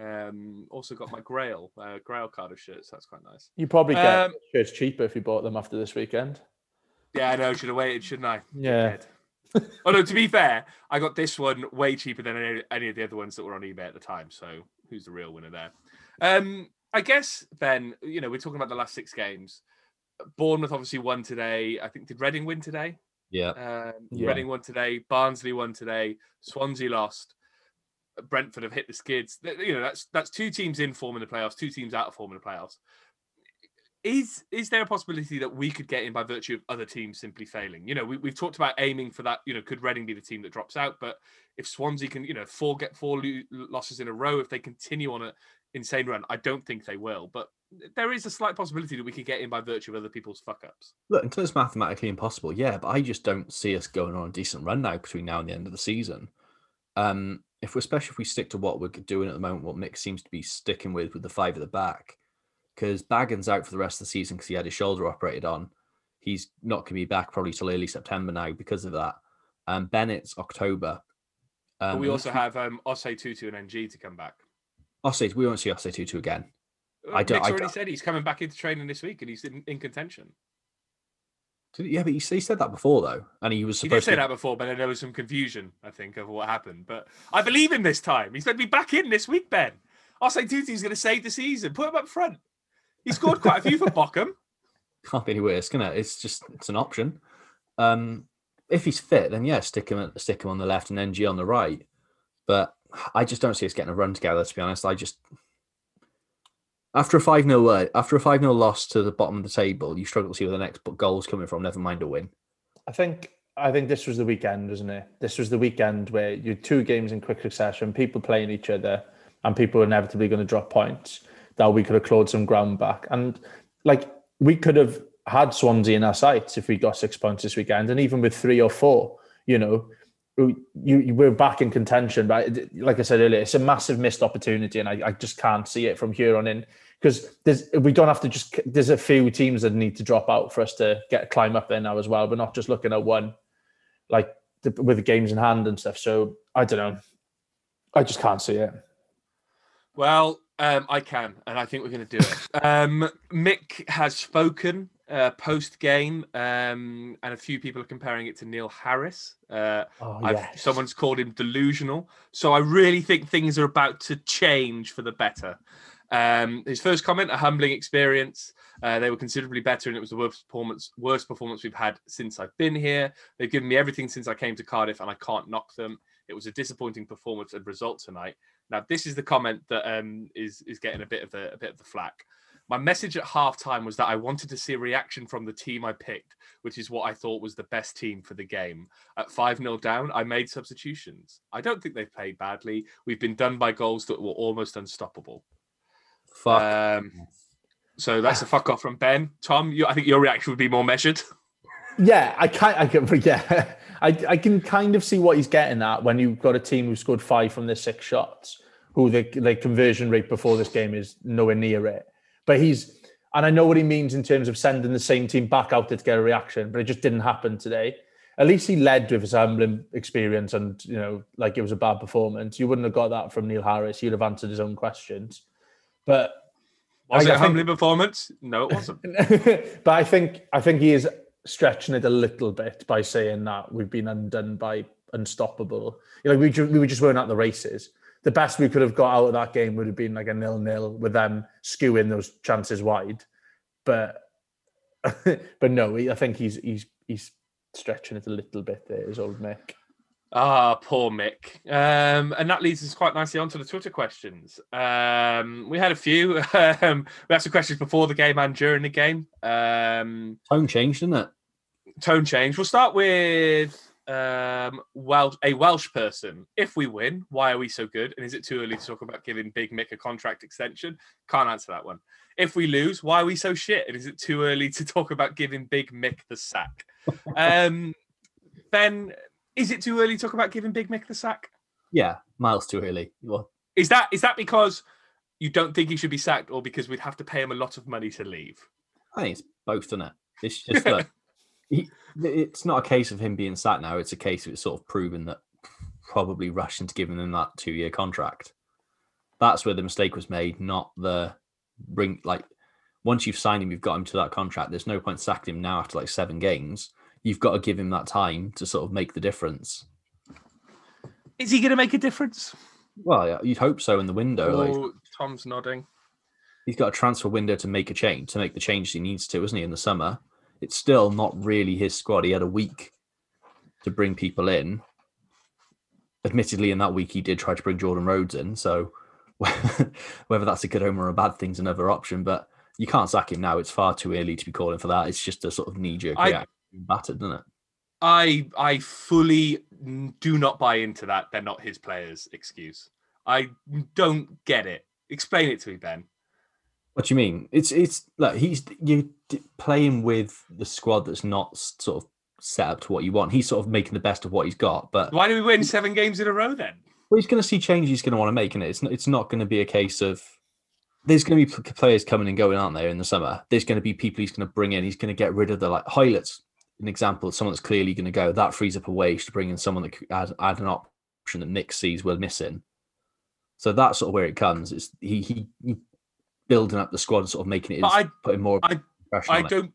Speaker 2: Um, also got my Grail, uh, Grail Cardiff shirts. That's quite nice.
Speaker 4: you probably get
Speaker 2: Um,
Speaker 4: shirts cheaper if you bought them after this weekend.
Speaker 2: Yeah, I know. Should have waited, shouldn't I?
Speaker 4: Yeah.
Speaker 2: Dead. oh no, to be fair, I got this one way cheaper than any, any of the other ones that were on eBay at the time. So who's the real winner there? Um, I guess then you know we're talking about the last six games. Bournemouth obviously won today. I think did Reading win today?
Speaker 3: Yeah.
Speaker 2: Um,
Speaker 4: Yeah.
Speaker 2: Reading won today. Barnsley won today. Swansea lost. Brentford have hit the skids. You know that's that's two teams in form in the playoffs, two teams out of form in the playoffs. Is is there a possibility that we could get in by virtue of other teams simply failing? You know, we, we've talked about aiming for that. You know, could Reading be the team that drops out? But if Swansea can, you know, four get four lo- losses in a row, if they continue on an insane run, I don't think they will. But there is a slight possibility that we could get in by virtue of other people's fuck ups.
Speaker 3: Look, until it's mathematically impossible, yeah, but I just don't see us going on a decent run now between now and the end of the season. Um, if we especially if we stick to what we're doing at the moment, what Mick seems to be sticking with with the five at the back, because Bagan's out for the rest of the season because he had his shoulder operated on. He's not going to be back probably till early September now because of that. Um, Bennett's October.
Speaker 2: But
Speaker 3: Um,
Speaker 2: we also have um, Osei Tutu and Ng to come back.
Speaker 3: Osei, we won't see Osei Tutu again.
Speaker 2: I
Speaker 3: don't-
Speaker 2: Nick's
Speaker 3: I
Speaker 2: already
Speaker 3: don't-
Speaker 2: said he's coming back into training this week and he's in, in contention.
Speaker 3: Did he- Yeah, but he, he said that before though, and he was
Speaker 2: He
Speaker 3: supposed
Speaker 2: did say
Speaker 3: to.
Speaker 2: that before, but then there was some confusion, I think, over what happened. But I believe him this time. He's going to be back in this week, Ben. Osei Tutu's going to save the season. Put him up front. He scored quite a few for Bochum.
Speaker 3: Can't be any worse, can it? It's just it's an option. Um, if he's fit, then yeah, stick him stick him on the left and Ng on the right. But I just don't see us getting a run together. To be honest, I just after a five 0 uh, after a five 0 loss to the bottom of the table, you struggle to see where the next goal's coming from. Never mind a win.
Speaker 4: I think I think this was the weekend, wasn't it? This was the weekend where you had two games in quick succession, people playing each other, and people inevitably going to drop points. That we could have clawed some ground back, and like we could have had Swansea in our sights if we got six points this weekend, and even with three or four, you know, you, you we're back in contention. But like I said earlier, it's a massive missed opportunity, and I, I just can't see it from here on in because there's we don't have to just there's a few teams that need to drop out for us to get climb up there now as well. We're not just looking at one like the, with the games in hand and stuff. So I don't know. I just can't see it.
Speaker 2: Well, um, I can, and I think we're going to do it. Um, Mick has spoken uh, post game, um, and a few people are comparing it to Neil Harris. Uh,
Speaker 4: Oh yes.
Speaker 2: Someone's called him delusional. So I really think things are about to change for the better. Um, his first comment, a humbling experience. Uh, they were considerably better, and it was the worst performance, worst performance we've had since I've been here. They've given me everything since I came to Cardiff, and I can't knock them. It was a disappointing performance and result tonight. Now, this is the comment that um, is is getting a bit of the, a bit of the flack. My message at halftime was that I wanted to see a reaction from the team I picked, which is what I thought was the best team for the game. At 5 0 down, I made substitutions. I don't think they've played badly. We've been done by goals that were almost unstoppable.
Speaker 3: Fuck.
Speaker 2: Um, so that's a fuck off from Ben. Tom, you, I think your reaction would be more measured.
Speaker 4: Yeah, I can I can yeah. I, I can kind of see what he's getting at when you've got a team who scored five from their six shots, who the the conversion rate before this game is nowhere near it. But he's and I know what he means in terms of sending the same team back out there to get a reaction, but it just didn't happen today. At least he led with his humbling experience and you know, like it was a bad performance. You wouldn't have got that from Neil Harris. He'd have answered his own questions. But
Speaker 2: Was
Speaker 4: I-
Speaker 2: it a humbling performance? No, it wasn't.
Speaker 4: but I think I think he is stretching it a little bit by saying that we've been undone by unstoppable. You know, we ju- we just weren't at the races. The best we could have got out of that game would have been like a nil nil with them skewing those chances wide. But but no, I think he's he's he's stretching it a little bit there, his old Mick.
Speaker 2: Ah, poor Mick. Um, and that leads us quite nicely onto the Twitter questions. Um, we had a few. um, we had some questions before the game and during the game. Um,
Speaker 3: Tone changed, didn't it?
Speaker 2: tone change. We'll start with um, Welsh, a Welsh person. If we win, why are we so good? And is it too early to talk about giving Big Mick a contract extension? Can't answer that one. If we lose, why are we so shit? And is it too early to talk about giving Big Mick the sack? Um, ben, is it too early to talk about giving Big Mick the sack?
Speaker 3: Yeah, miles too early. Well,
Speaker 2: Is that is that because you don't think he should be sacked, or because we'd have to pay him a lot of money to leave?
Speaker 3: I think it's both, isn't it? It's just that he, it's not a case of him being sacked now. It's a case of it's sort of proven that probably rushing to giving him that two year contract. That's where the mistake was made, not the bring like once you've signed him, you've got him to that contract. There's no point sacking him now after like seven games. You've got to give him that time to sort of make the difference.
Speaker 2: Is he going to make a difference?
Speaker 3: Well, yeah, you'd hope so in the window. Like,
Speaker 2: Oh, Tom's nodding.
Speaker 3: he's got a transfer window to make a change, to make the change he needs to, isn't he? In the summer, it's still not really his squad. He had a week to bring people in. Admittedly, in that week, he did try to bring Jordan Rhodes in. So whether that's a good home or a bad thing is another option. But you can't sack him now. It's far too early to be calling for that. It's just a sort of knee jerk reaction. Battered, doesn't it?
Speaker 2: I I fully do not buy into that. They're not his players. Excuse. I don't get it. Explain it to me, Ben.
Speaker 3: What do you mean? It's it's like he's you playing with the squad that's not sort of set up to what you want. He's sort of making the best of what he's got, but
Speaker 2: Why do we win seven games in a row then?
Speaker 3: Well, he's going to see changes he's going to want to make, and it's not, it's not going to be a case of there's going to be players coming and going, aren't there, in the summer? There's going to be people he's going to bring in. He's going to get rid of the like Hoylett's an example of someone that's clearly going to go. That frees up a wage to bring in someone that could add, add an option that Mick sees we're missing. So that's sort of where it comes. It's he he, he building up the squad, sort of making it,
Speaker 2: But
Speaker 3: his-
Speaker 2: I-
Speaker 3: putting more
Speaker 2: I-
Speaker 3: pressure
Speaker 2: I
Speaker 3: on it.
Speaker 2: don't.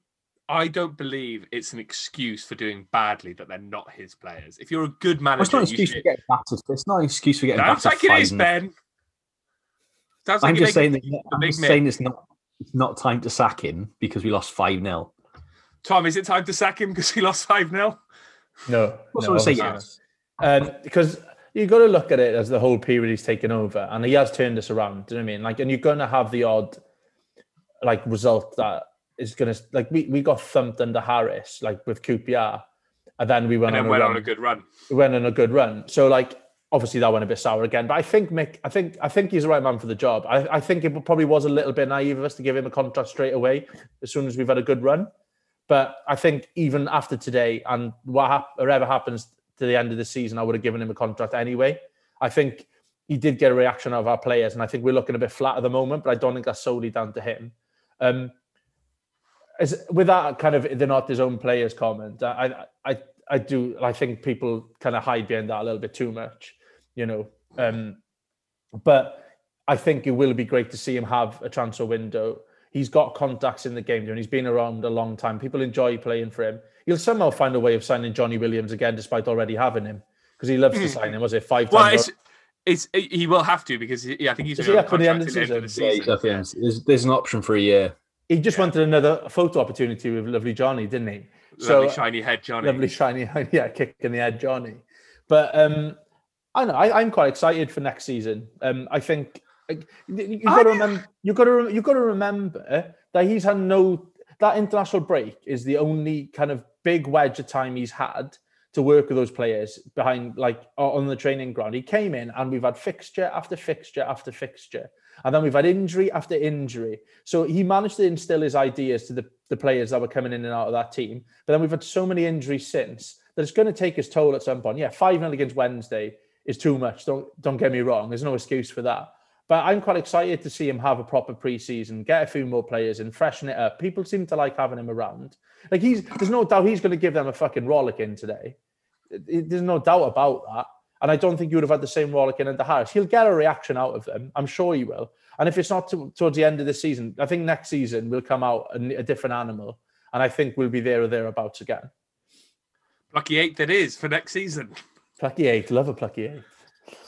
Speaker 2: I don't believe it's an excuse for doing badly that they're not his players. If you're a good
Speaker 3: Well, it's not an
Speaker 2: you
Speaker 3: excuse for
Speaker 2: should.
Speaker 3: getting battered. It's not an excuse for getting
Speaker 2: Sounds
Speaker 3: battered.
Speaker 2: like it is. Ben. Sounds like
Speaker 3: I'm
Speaker 2: you're
Speaker 3: just saying that I'm just
Speaker 2: miss.
Speaker 3: saying it's not it's not time to sack him because we lost five 0
Speaker 2: Tom, is it time to sack him because he lost 5 0?
Speaker 4: No,
Speaker 3: What's
Speaker 4: no,
Speaker 3: I say
Speaker 4: obviously
Speaker 3: yes?
Speaker 4: Um, because you've got to look at it as the whole period he's taken over, and he has turned us around. Do you know what I mean? Like, and you're going to have the odd like result that is going to like we, we got thumped under Harris like with QPR, and then we went
Speaker 2: And
Speaker 4: on a
Speaker 2: went on a good run.
Speaker 4: we went on a good run. So like obviously that went a bit sour again. But I think Mick, I think I think he's the right man for the job. I, I think it probably was a little bit naive of us to give him a contract straight away as soon as we've had a good run. But I think even after today and what hap- whatever happens to the end of the season, I would have given him a contract anyway. I think he did get a reaction out of our players, and I think we're looking a bit flat at the moment. But I don't think that's solely down to him. Um, as, with that kind of they're not his own players comment, I I I do I think people kind of hide behind that a little bit too much, you know. Um, but I think it will be great to see him have a transfer window. He's got contacts in the game, and he's been around a long time. People enjoy playing for him. He'll somehow find a way of signing Johnny Williams again, despite already having him, because he loves to sign him. Was it five
Speaker 2: Well,
Speaker 4: times?
Speaker 2: it's, it's he will have to because he, yeah, I think he's
Speaker 4: Is
Speaker 2: going
Speaker 4: he
Speaker 2: to
Speaker 4: up at the end of the
Speaker 2: the end of the
Speaker 3: Yeah,
Speaker 2: season.
Speaker 3: he's up against- There's, there's an option for a year.
Speaker 4: he just
Speaker 2: yeah.
Speaker 4: wanted another photo opportunity with lovely Johnny, didn't he?
Speaker 2: Lovely
Speaker 4: So-
Speaker 2: shiny head, Johnny.
Speaker 4: lovely shiny yeah kick in the head johnny but um i know I, i'm quite excited for next season um i think like, you- you've got to remember you've got to rem- you've got to remember that he's had no that international break is the only kind of big wedge of time he's had to work with those players behind like on the training ground he came in and we've had fixture after fixture after fixture and then we've had injury after injury so he managed to instill his ideas to the, the players that were coming in and out of that team but then we've had so many injuries since that it's going to take his toll at some point. Yeah, 5 0 against Wednesday is too much. Don't don't get me wrong. There's no excuse for that. But I'm quite excited to see him have a proper preseason, get a few more players and freshen it up. People seem to like having him around. Like he's there's no doubt he's going to give them a fucking rollicking today. There's no doubt about that. And I don't think you would have had the same rollicking under Harris. He'll get a reaction out of them. I'm sure he will. And if it's not to, towards the end of the season, I think next season we'll come out a, a different animal. And I think we'll be there or thereabouts again.
Speaker 2: Lucky eight that is for next season.
Speaker 4: Plucky eight, love a plucky eight.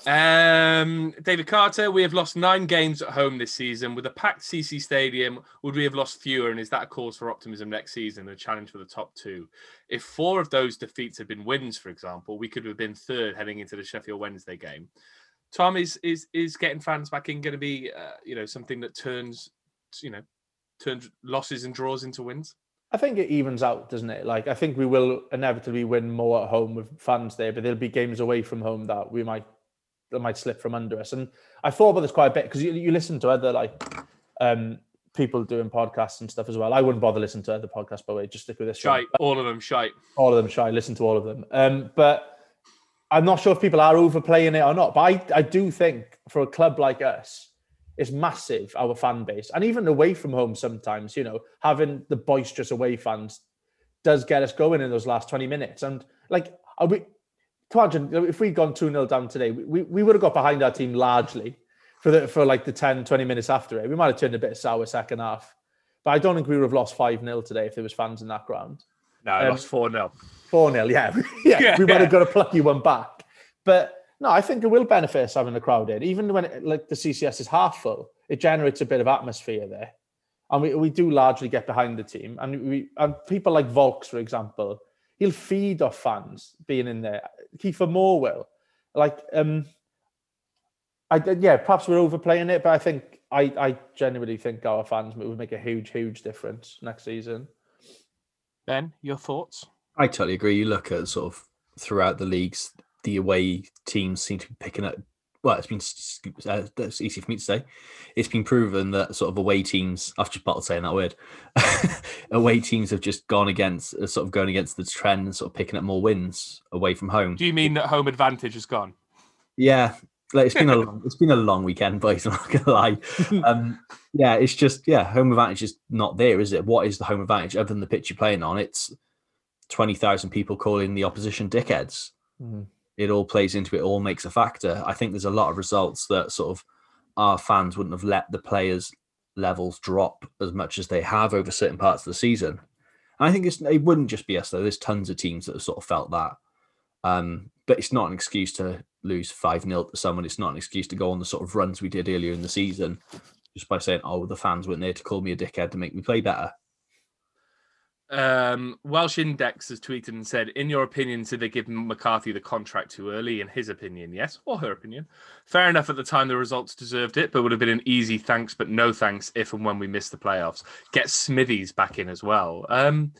Speaker 2: Um, David Carter, we have lost nine games at home this season. With a packed CC Stadium, would we have lost fewer? And is that a cause for optimism next season? A challenge for the top two? If four of those defeats had been wins, for example, we could have been third heading into the Sheffield Wednesday game. Tom is is is getting fans back in going to be uh, you know something that turns you know turns losses and draws into wins.
Speaker 4: I think it evens out, doesn't it? Like I think we will inevitably win more at home with fans there, but there'll be games away from home that we might that might slip from under us. And I thought about this quite a bit because you, you listen to other like um people doing podcasts and stuff as well. I wouldn't bother listening to other podcasts by the way, just stick with this one.
Speaker 2: Shite, all of them shite.
Speaker 4: all of them shy listen to all of them um but i'm not sure if people are overplaying it or not but i i do think for a club like us it's massive our fan base and even away from home sometimes you know having the boisterous away fans does get us going in those last 20 minutes and like are we imagine if we'd gone 2-0 down today we, we, would have got behind our team largely for the for like the 10 20 minutes after it we might have turned a bit sour second half but i don't think we would have lost 5-0 today if there was fans in that ground
Speaker 2: No, I
Speaker 4: Um,
Speaker 2: lost four 0
Speaker 4: Four 0 yeah, yeah.
Speaker 2: Yeah,
Speaker 4: we might
Speaker 2: yeah.
Speaker 4: have got a plucky one back, but no, I think it will benefit us having a crowd in, even when it, like the CCS is half full. It generates a bit of atmosphere there, and we, we do largely get behind the team. And we and people like Vaulks, for example, he'll feed off fans being in there. Kiefer Moore will, like, um, I yeah, perhaps we're overplaying it, but I think I I genuinely think our fans would make a huge huge difference next season.
Speaker 2: Ben, your thoughts?
Speaker 3: I totally agree. You look at sort of throughout the leagues, the away teams seem to be picking up. Well, it's been s- s- uh, that's easy for me to say. It's been proven that sort of away teams. I've just bottled saying that word. away teams have just gone against, uh, sort of going against the trend, sort of picking up more wins away from home.
Speaker 2: Do you mean that home advantage has gone?
Speaker 3: Yeah, like it's been a long, it's been a long weekend, boys. I'm not gonna lie. Um, yeah, it's just yeah, home advantage is not there, is it? What is the home advantage other than the pitch you're playing on? It's twenty thousand people calling the opposition dickheads.
Speaker 4: Mhm.
Speaker 3: It all plays into it, all makes a factor. I think there's a lot of results that sort of our fans wouldn't have let the players' levels drop as much as they have over certain parts of the season. And I think it wouldn't just be us though. There's tons of teams that have sort of felt that. Um, but it's not an excuse to lose 5 0 to someone. It's not an excuse to go on the sort of runs we did earlier in the season just by saying, oh, the fans weren't there to call me a dickhead to make me play better.
Speaker 2: Um, Welsh Index has tweeted and said, "In your opinion, did they give McCarthy the contract too early? In his opinion, yes, or her opinion. Fair enough. At the time, the results deserved it, but would have been an easy thanks, but no thanks if and when we miss the playoffs. Get Smithies back in as well. Um,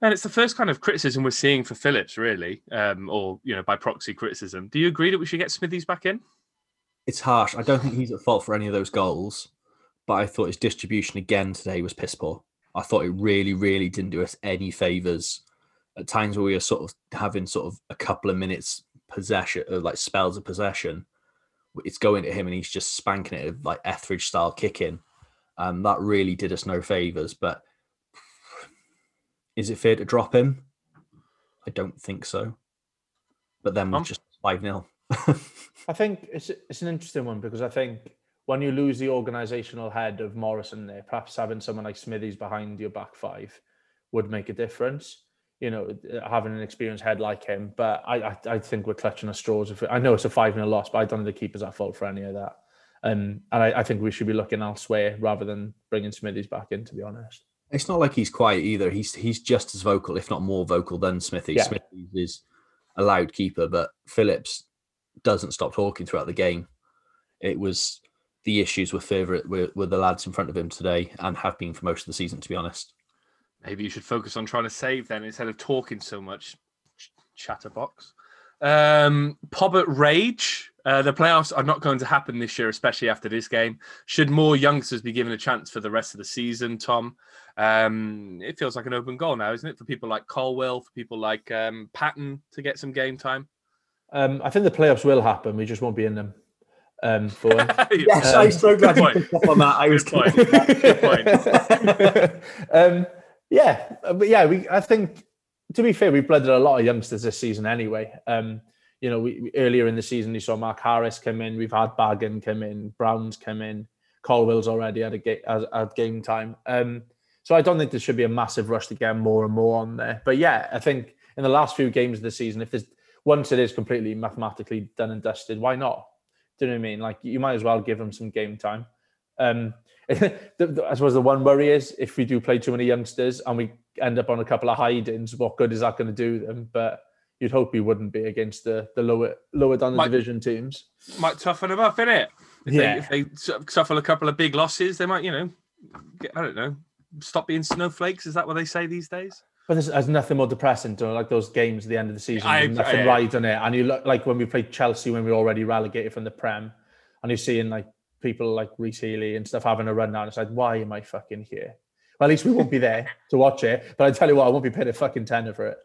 Speaker 2: and it's the first kind of criticism we're seeing for Phillips, really, um, or you know, by proxy criticism. Do you agree that we should get Smithies back in?
Speaker 3: It's harsh. I don't think he's at fault for any of those goals, but I thought his distribution again today was piss poor. I thought it really, really didn't do us any favors. At times where we were sort of having sort of a couple of minutes possession, uh, like spells of possession, it's going to him and he's just spanking it like Etheridge style kicking. Um, that really did us no favors. But is it fair to drop him? I don't think so. But then we're
Speaker 2: Um,
Speaker 3: just 5 0.
Speaker 4: I think it's it's an interesting one because I think when you lose the organisational head of Morrison there, perhaps having someone like Smithies behind your back five would make a difference. You know, having an experienced head like him. But I I, I think we're clutching at straws. If it, I know it's a five 0 loss, but I don't think the keeper's at fault for any of that. Um, and I, I think we should be looking elsewhere rather than bringing Smithies back in. To be honest.
Speaker 3: It's not like he's quiet either. He's he's just as vocal, if not more vocal, than Smithy.
Speaker 4: Yeah.
Speaker 3: Smithy is a loud keeper, but Phillips doesn't stop talking throughout the game. It was the issues were favourite with, with the lads in front of him today, and have been for most of the season, to be honest.
Speaker 2: Maybe you should focus on trying to save then instead of talking so much. Ch- Chatterbox. Um, Pobbert Rage. Uh, the playoffs are not going to happen this year, especially after this game. Should more youngsters be given a chance for the rest of the season, Tom? Um, it feels like an open goal now, isn't it? For people like Colwell, for people like um, Patton to get some game time.
Speaker 4: Um, I think the playoffs will happen. We just won't be in them. Um, for
Speaker 3: Yes,
Speaker 4: Um,
Speaker 3: I'm so glad you picked up on that. I was
Speaker 2: Good point. Good point.
Speaker 4: um, yeah, but yeah, we. I think to be fair, we blooded a lot of youngsters this season anyway. Um, you know, we, we- earlier in the season, you saw Mark Harris come in. We've had Bagan come in. Brown's come in. Colwell's already had a game had, had game time. Um, so I don't think there should be a massive rush to get more and more on there. But yeah, I think in the last few games of the season, if there's once it is completely mathematically done and dusted, why not? Do you know what I mean? Like you might as well give them some game time. Um, the, the, I suppose the one worry is if we do play too many youngsters and we end up on a couple of hide-ins, what good is that going to do them? But you'd hope we wouldn't be against the the lower lower down the
Speaker 2: Might-
Speaker 4: division teams.
Speaker 2: Might toughen them up, innit? If,
Speaker 4: Yeah.
Speaker 2: they, if they suffer a couple of big losses, they might, you know, get, I don't know, stop being snowflakes. Is that what they say these days?
Speaker 4: But there's, there's nothing more depressing to like those games at the end of the season.
Speaker 2: I-
Speaker 4: nothing
Speaker 2: I-
Speaker 4: right on it, and you look like when we played Chelsea when we were already relegated from the Prem, and you're seeing like people like Rhys Healey and stuff having a run down. It's like, why am I fucking here? Well, at least we won't be there to watch it. But I tell you what, I won't be paying a fucking tenner for it.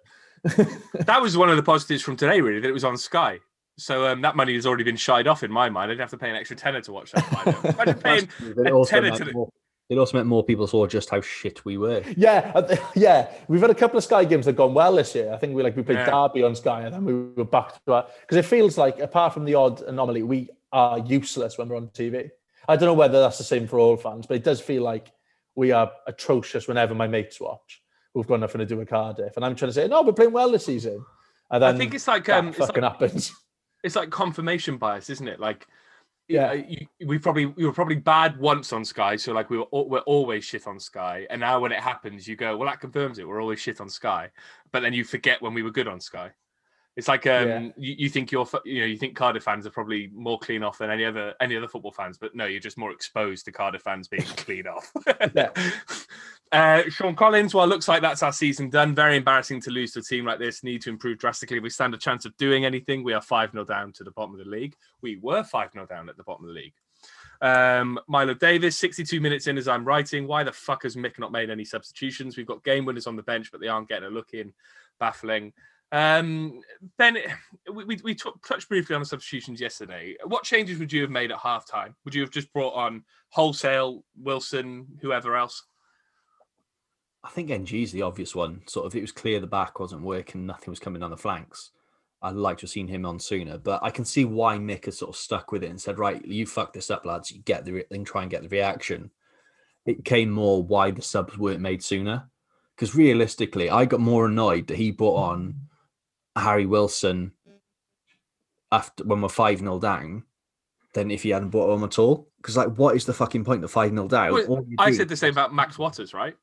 Speaker 2: That was one of the positives from today, really, that it was on Sky. So um, that money has already been shied off in my mind. I'd have to pay an extra tenner to watch that. Imagine paying a tenner to the-
Speaker 3: it also meant more people saw just how shit we were.
Speaker 4: Yeah, yeah. We've had a couple of Sky games that have gone well this year. I think we like we played
Speaker 2: Yeah.
Speaker 4: Derby on Sky, and then we were back to because it feels like apart from the odd anomaly, we are useless when we're on TV. I don't know whether that's the same for all fans, but it does feel like we are atrocious whenever my mates watch. Who've got nothing to do with Cardiff, and I'm trying to say, no, we're playing well this season. And then
Speaker 2: I think it's like um, it's like,
Speaker 4: fucking happens.
Speaker 2: it's like confirmation bias, isn't it? Like,
Speaker 4: Yeah.
Speaker 2: you, we probably we were probably bad once on Sky, so like we were we're always shit on Sky, and now when it happens, you go, well, that confirms it. We're always shit on Sky, but then you forget when we were good on Sky. It's like um,
Speaker 4: Yeah.
Speaker 2: you, you think you're you know you think Cardiff fans are probably more clean off than any other any other football fans, but no, you're just more exposed to Cardiff fans being clean off.
Speaker 4: Yeah.
Speaker 2: Uh, Sean Collins, well, it looks like that's our season done. Very embarrassing to lose to a team like this. Need to improve drastically. If we stand a chance of doing anything, we are 5 0 down to the bottom of the league. We were 5 0 down at the bottom of the league. Um, Milo Davis, 62 minutes in as I'm writing. Why the fuck has Mick not made any substitutions? We've got game winners on the bench, but they aren't getting a look in. Baffling. Um, ben, we, we, we touched briefly on the substitutions yesterday. What changes would you have made at halftime? Would you have just brought on wholesale Wilson, whoever else?
Speaker 3: I think Ng is the obvious one. Sort of, it was clear the back wasn't working, nothing was coming down the flanks. I'd like to have seen him on sooner. But I can see why Mick has sort of stuck with it and said, "Right, you fuck this up, lads. You get the re- then try and get the reaction." It came more why the subs weren't made sooner. Because realistically, I got more annoyed that he brought on Harry Wilson after when we're five 0 down than if he hadn't brought him at all. Because like, what is the fucking point of five 0 down?
Speaker 2: Well, I said the same about Max Watters, right?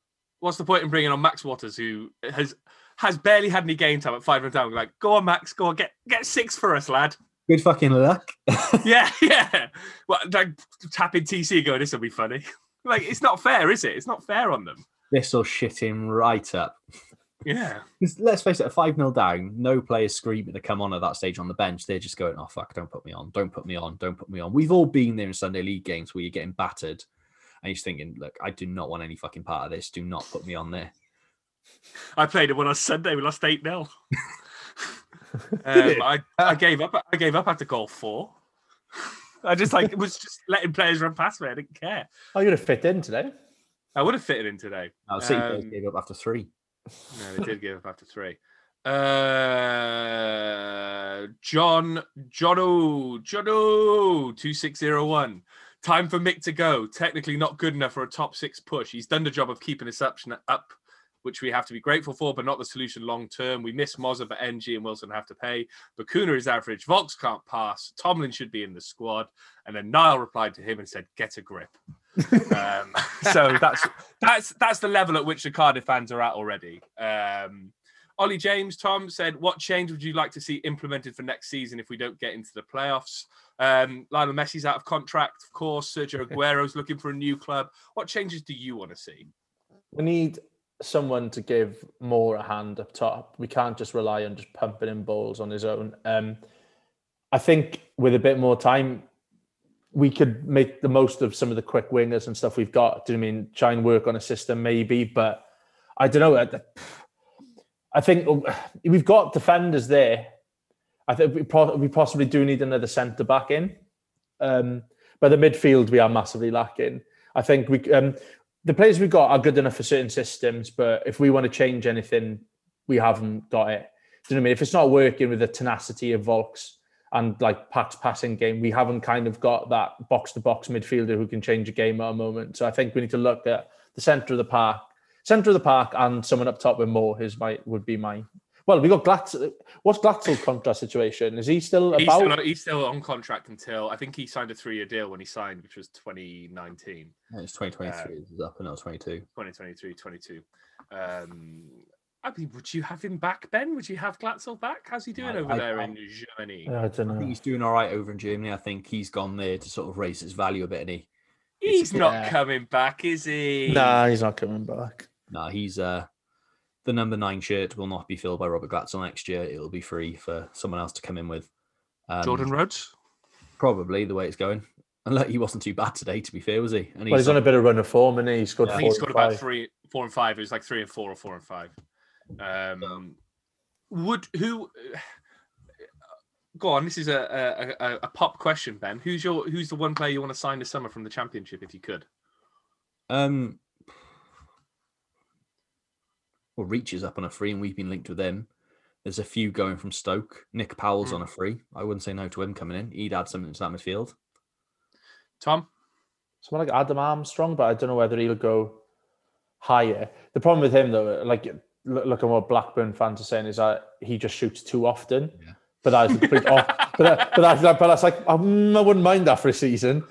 Speaker 2: What's the point in bringing on Max Watters, who has has barely had any game time at five and down? Like, go on, Max, go on, get get six for us, lad.
Speaker 3: Good fucking luck.
Speaker 2: Yeah, yeah. Well, like tapping TC, going, this will be funny. like, it's not fair, is it? It's not fair on them.
Speaker 3: this will shit him right up.
Speaker 2: Yeah.
Speaker 3: let's face it, a 5 0 down, no players screaming to come on at that stage on the bench. They're just going, oh, fuck, don't put me on, don't put me on, don't put me on. We've all been there in Sunday league games where you're getting battered and you're thinking, look, I do not want any fucking part of this. Do not put me on there.
Speaker 2: I played it when on Sunday. We lost eight 0 um, I, I gave up. I gave up after goal four. I just like it was just letting players run past me. I didn't care.
Speaker 4: Oh, you're gonna fit in today.
Speaker 2: I would have fitted in today.
Speaker 3: Now, City players
Speaker 2: Um,
Speaker 3: gave up after three.
Speaker 2: No, they did give up after three. Uh, John, Jono, Jono, 2601. Time for Mick to go. Technically not good enough for a top six push. He's done the job of keeping his option up, which we have to be grateful for, but not the solution long term. We miss Mozza, but Ng and Wilson have to pay. Bacuna is average. Vaulks can't pass. Tomlin should be in the squad. And then Niall replied to him and said, "Get a grip." um, so that's that's that's the level at which the Cardiff fans are at already. Um, Ollie James, Tom said, "What change would you like to see implemented for next season if we don't get into the playoffs?" Um, Lionel Messi's out of contract, of course. Sergio Aguero's looking for a new club. What changes do you want to see?
Speaker 4: We need someone to give more a hand up top. We can't just rely on just pumping in balls on his own. Um, I think with a bit more time, we could make the most of some of the quick wingers and stuff we've got. Do you know I mean try and work on a system maybe? But I don't know. I- I think we've got defenders there. I think we, pro- we possibly do need another centre back in. Um, but the midfield we are massively lacking. I think we um, the players we've got are good enough for certain systems, but if we want to change anything, we haven't got it. Do you know what I mean? If it's not working with the tenacity of Vaulks and like Pack's passing game, we haven't kind of got that box to box midfielder who can change a game at a moment. So I think we need to look at the centre of the park, centre of the park, and someone up top with more. Is my would be my. Well, we got Glatzel. What's Glatzel's contract situation? Is he still
Speaker 2: He's
Speaker 4: about?
Speaker 2: still, he's still on contract until I think he signed a three-year deal when he signed, which was 2019,
Speaker 3: Yeah, It's 2023 is up and not 22.
Speaker 2: 2023, 22. Um, I mean, would you have him back, Ben? Would you have Glatzel back? How's he doing
Speaker 3: I-
Speaker 2: over
Speaker 3: I-
Speaker 2: there
Speaker 3: I-
Speaker 2: in Germany?
Speaker 4: I don't
Speaker 3: I
Speaker 4: know.
Speaker 3: think he's doing all right over in Germany. I think he's gone there to sort of raise his value a bit. And he,
Speaker 2: He's not
Speaker 4: Yeah.
Speaker 2: coming back, is he?
Speaker 4: Nah, he's not coming back.
Speaker 3: nah, he's uh, the number nine shirt will not be filled by Robert Glatzel next year. It'll be free for someone else to come in with. Um,
Speaker 2: Jordan Rhodes.
Speaker 3: probably the way it's going. And look, he wasn't too bad today, to be fair, was he? And
Speaker 4: Well, he's on a bit of run of form, and he scored
Speaker 3: Yeah.
Speaker 2: I think he
Speaker 4: and
Speaker 2: scored about three, four and five. It was like three and four or four and five. Um, would who? Go on. This is a, a, a, a pop question, Ben. Who's your Who's the one player you want to sign this summer from the championship, if you could?
Speaker 3: Um, well, reaches up on a free, and we've been linked with him. There's a few going from Stoke. Nick Powell's
Speaker 2: Mm.
Speaker 3: on a free. I wouldn't say no to him coming in. He'd add something to that midfield.
Speaker 2: Tom.
Speaker 4: Someone like Adam Armstrong, but I don't know whether he'll go higher. The problem with him, though, like look, look at what Blackburn fans are saying, is that he just shoots too often.
Speaker 3: Yeah.
Speaker 4: But that's a complete off. But, that, but, that's, but that's like um, I wouldn't mind that for a season.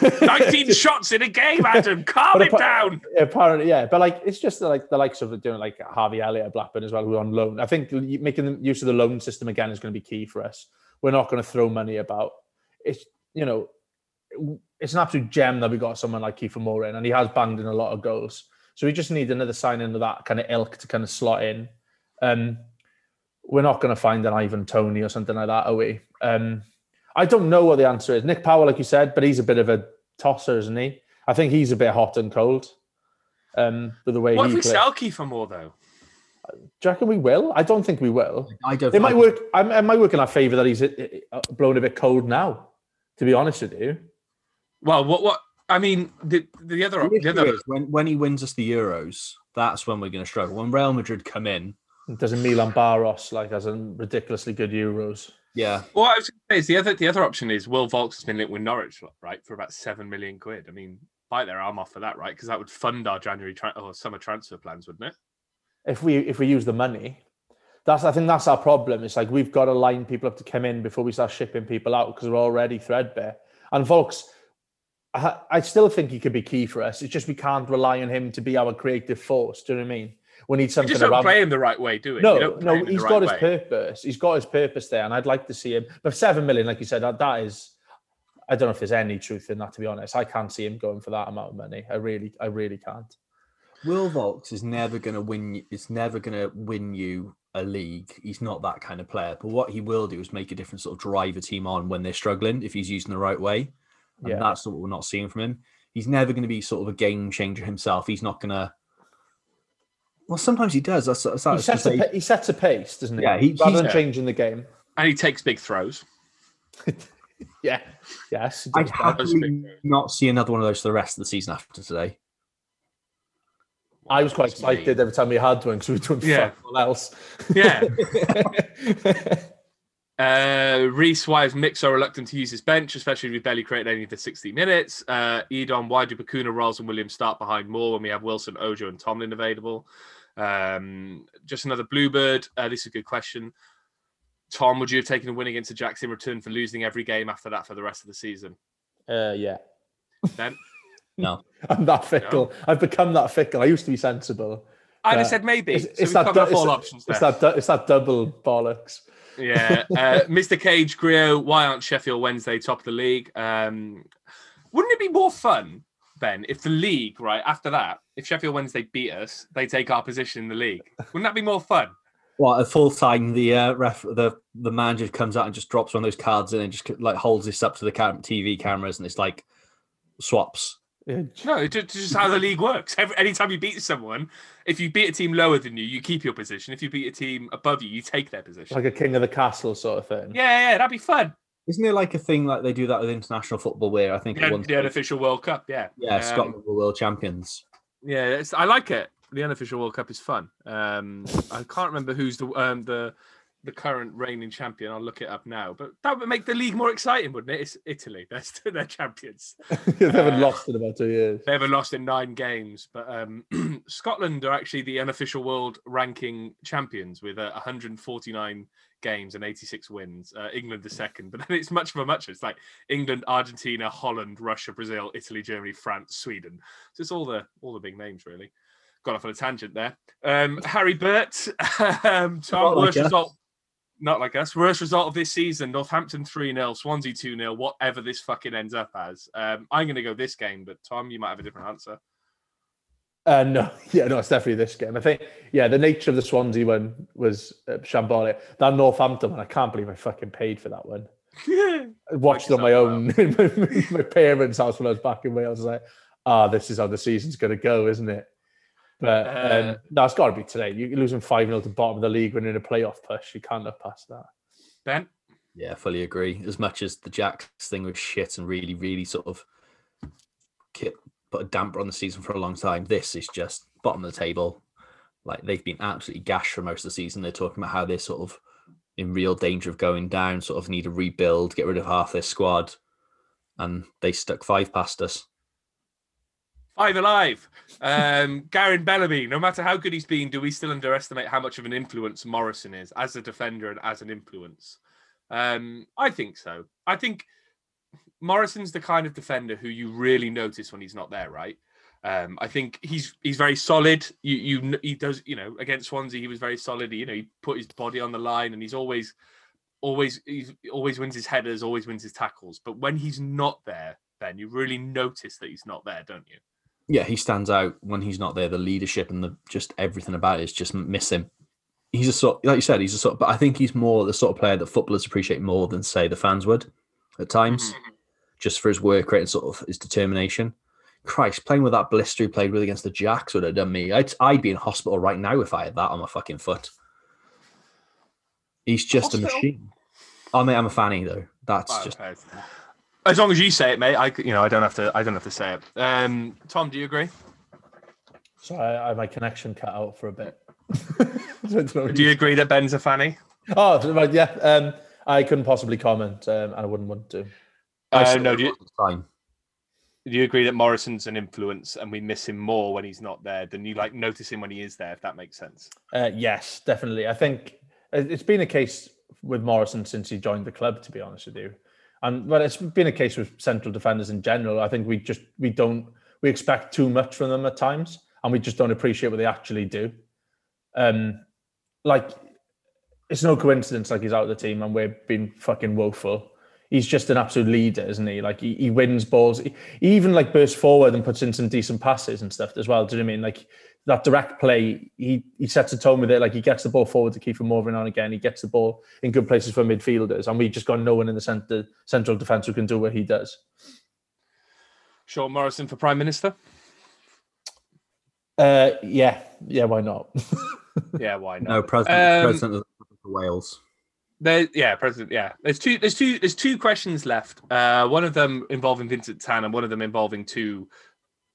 Speaker 2: 19 shots in a game, Adam. Calm
Speaker 4: But
Speaker 2: it
Speaker 4: appa-
Speaker 2: down.
Speaker 4: Apparently, yeah, but like it's just like the likes of doing like Harvey Elliott at Blackburn as well, who are on loan. I think making the use of the loan system again is going to be key for us. We're not going to throw money about. It's you know, it's an absolute gem that we got someone like Kiefer Moore in, and he has banged in a lot of goals. So we just need another signing of that kind of ilk to kind of slot in. Um, we're not going to find an Ivan Toney or something like that, are we? Um, I don't know what the answer is. Nick Powell, like you said, but he's a bit of a tosser, isn't he? I think he's a bit hot and cold. Um, with the way
Speaker 2: What if
Speaker 4: he
Speaker 2: we
Speaker 4: plays.
Speaker 2: sell Kiefer Moore though?
Speaker 4: Do you reckon we will? I don't think we will.
Speaker 3: I don't.
Speaker 4: It might work. I it might work in our favour that he's uh, uh, blown a bit cold now. To be honest with you,
Speaker 2: Well, what what I mean, the the other
Speaker 3: The
Speaker 2: the other
Speaker 3: is when when he wins us the Euros, that's when we're going to struggle. When Real Madrid come in,
Speaker 4: Doesn't Milan Barros like has a ridiculously good Euros?
Speaker 3: Yeah,
Speaker 2: Well, I was going to say is the other the other option is Will Vaulks has been linked with Norwich, right, for about seven million quid. I mean, bite their arm off for that, right? Because that would fund our January tra- or summer transfer plans, wouldn't it?
Speaker 4: If we if we use the money, that's I think that's our problem. It's like we've got to line people up to come in before we start shipping people out because we're already threadbare. And Vaulks, I, I still think he could be key for us. It's just we can't rely on him to be our creative force. Do you know what I mean? We need
Speaker 2: We
Speaker 4: something
Speaker 2: just don't
Speaker 4: around.
Speaker 2: play him the right way, do we? We
Speaker 4: No,
Speaker 2: don't
Speaker 4: no,
Speaker 2: he's the
Speaker 4: he's
Speaker 2: right
Speaker 4: got his
Speaker 2: way.
Speaker 4: purpose. He's got his purpose there, and I'd like to see him. But seven million, like you said, that, that is. I don't know if there's any truth in that. To be honest, I can't see him going for that amount of money. I really, I really can't.
Speaker 3: Will Vaulks is never going to win. you- It's never going to win you a league. He's not that kind of player. But what he will do is make a different sort of drive a team on when they're struggling if he's using the right way. And
Speaker 4: Yeah.
Speaker 3: that's what we're not seeing from him. He's never going to be sort of a game changer himself. He's not going to. Well, sometimes he does. That's, that's,
Speaker 4: He sets,
Speaker 3: to
Speaker 4: a, he sets a pace, doesn't he?
Speaker 3: Yeah, he-
Speaker 4: rather
Speaker 3: he's-
Speaker 4: than changing the game.
Speaker 2: and he takes big throws.
Speaker 4: Yeah, yes.
Speaker 3: I'd
Speaker 4: does that.
Speaker 2: Those big
Speaker 3: happily not see another one of those for the rest of the season after today.
Speaker 4: I was quite
Speaker 2: That's me.
Speaker 4: excited every time we had one because we were doing
Speaker 2: Yeah.
Speaker 4: fuck all else.
Speaker 2: Yeah. Uh, Reese, why is Mick so reluctant to use his bench, especially if we barely created any of the 60 minutes? Uh, Edon, why do Bacuna, Ralls, and Williams start behind Moore when we have Wilson, Ojo, and Tomlin available? Um, just another Bluebird. Uh, this is a good question. Tom, would you have taken a win against Ajax in return for losing every game after that for the rest of the season?
Speaker 4: uh, yeah,
Speaker 2: Then
Speaker 3: No.
Speaker 4: I'm that fickle. I've become that fickle. I used to be sensible.
Speaker 2: I'd
Speaker 4: Uh,
Speaker 2: have said maybe.
Speaker 4: It's,
Speaker 2: so
Speaker 4: it's that.
Speaker 2: covered
Speaker 4: du-
Speaker 2: off
Speaker 4: it's,
Speaker 2: all
Speaker 4: that-
Speaker 2: options there.
Speaker 4: it's that. It's that double bollocks.
Speaker 2: Yeah, uh, Mr. Cage, Grio, why aren't Sheffield Wednesday top of the league? Um, wouldn't it be more fun, Ben, if the league, right after that, if Sheffield Wednesday beat us, they take our position in the league? Wouldn't that be more fun?
Speaker 3: Well, at full time, the uh, ref, the the manager comes out and just drops one of those cards in and just like holds this up to the cam- TV cameras, and it's like swaps.
Speaker 4: Yeah,
Speaker 2: No, it's just, it's just how the league works. Every, anytime you beat someone, if you beat a team lower than you, you keep your position. If you beat a team above you, you take their position.
Speaker 4: like a king of the castle sort of thing.
Speaker 2: yeah, yeah, that'd be fun.
Speaker 3: Isn't there like a thing like they do that with international football where I think
Speaker 2: The,
Speaker 3: at one
Speaker 2: the unofficial World Cup, yeah.
Speaker 3: yeah,
Speaker 2: Um,
Speaker 3: Scotland were world champions.
Speaker 2: Yeah, it's, I like it. The unofficial World Cup is fun. Um, I can't remember who's the um, the the current reigning champion. I'll look it up now. But that would make the league more exciting, wouldn't it? It's Italy. They're still champions.
Speaker 4: they haven't
Speaker 2: Uh,
Speaker 4: lost in about two years.
Speaker 2: They haven't lost in nine games. But um, Scotland are actually the unofficial world ranking champions with uh, 149 games and 86 wins. Uh, England the second, but then it's much of a much. It's like England, Argentina, Holland, Russia, Brazil, Italy, Germany, France, Sweden. So it's all the all the big names really. Got off on a tangent there. Um, Harry Burt, um, Tom,
Speaker 3: Not like
Speaker 2: worst
Speaker 3: us.
Speaker 2: result. Not like us. Worst result of this season: Northampton three 0 Swansea two 0 Whatever this fucking ends up as. Um, I'm going to go this game, but Tom, you might have a different answer.
Speaker 4: Uh, no, yeah, no, it's definitely this game. I think, yeah, the nature of the Swansea one was uh, shambolic. That Northampton one, I can't believe I fucking paid for that one. I watched it on my
Speaker 2: yourself
Speaker 4: own in my, my parents' house when I was back in Wales. I was like, ah, this is how the season's going to go, isn't it? But
Speaker 2: Uh,
Speaker 4: um, no, it's got to be today. You're losing 5 0 to the bottom of the league when in a playoff push. You can't look past that.
Speaker 2: ben,
Speaker 3: Yeah, fully agree. As much as the Jacks thing was shit and really, really sort of ki- put a damper on the season for a long time, this is just bottom of the table. Like they've been absolutely gashed for most of the season. They're talking about how they're sort of in real danger of going down, sort of need to rebuild, get rid of half their squad, and they stuck five past us.
Speaker 2: five alive. Um, Garen Bellamy. No matter how good he's been, do we still underestimate how much of an influence Morrison is as a defender and as an influence? Um, I think so. I think Morrison's the kind of defender who you really notice when he's not there, right? Um, I think he's he's very solid. You you he does you know against Swansea he was very solid. You know he put his body on the line and he's always always he's always wins his headers, always wins his tackles. But when he's not there, then you really notice that he's not there, don't you?
Speaker 3: Yeah, he stands out when he's not there. The leadership and the just everything about it is just missing. He's a sort, like you said, he's a sort. But I think he's more the sort of player that footballers appreciate more than say the fans would at times, just for his work rate and sort of his determination. Christ, playing with that blister he played with against the Jacks would have done me. I'd, I'd be in hospital right now if I had that on my fucking foot. He's just
Speaker 2: Hospital?
Speaker 3: a machine. Oh mate, I'm a fanny though. That's
Speaker 2: Wow,
Speaker 3: just
Speaker 2: okay. As long as you say it, mate. I c- you know I don't have to. I don't have to say it. Um, Tom, do you agree?
Speaker 4: Sorry, I, I my connection cut out for a bit. Don't know.
Speaker 2: Do you agree that Ben's a fanny?
Speaker 4: Oh, yeah. Um, I couldn't possibly comment, um, and I wouldn't want to.
Speaker 3: I
Speaker 2: Uh, no, do you, do you agree that Morrison's an influence and we miss him more when he's not there than you like notice him when he is there? If that makes sense.
Speaker 4: Uh, yes, definitely. I think it- it's been a case with Morrison since he joined the club. To be honest with you, and well, it's been a case with central defenders in general. I think we just we don't we expect too much from them at times, and we just don't appreciate what they actually do. Um, like it's no coincidence like he's out of the team and we're being fucking woeful. He's just an absolute leader, isn't he? Like he, he wins balls. He, he even like bursts forward and puts in some decent passes and stuff as well. Do you know what I mean? Like that direct play, he he sets a tone with it. Like he gets the ball forward to keep him moving on again. He gets the ball in good places for midfielders, and we just got no one in the centre central defence who can do what he does.
Speaker 2: Sean Morrison for Prime Minister?
Speaker 4: Uh, yeah, yeah, why not?
Speaker 2: Yeah, why not?
Speaker 3: No, president,
Speaker 2: Um,
Speaker 3: president of the Wales.
Speaker 2: There, yeah, President. Yeah, there's two. There's two. There's two questions left. Uh, one of them involving Vincent Tan, and one of them involving two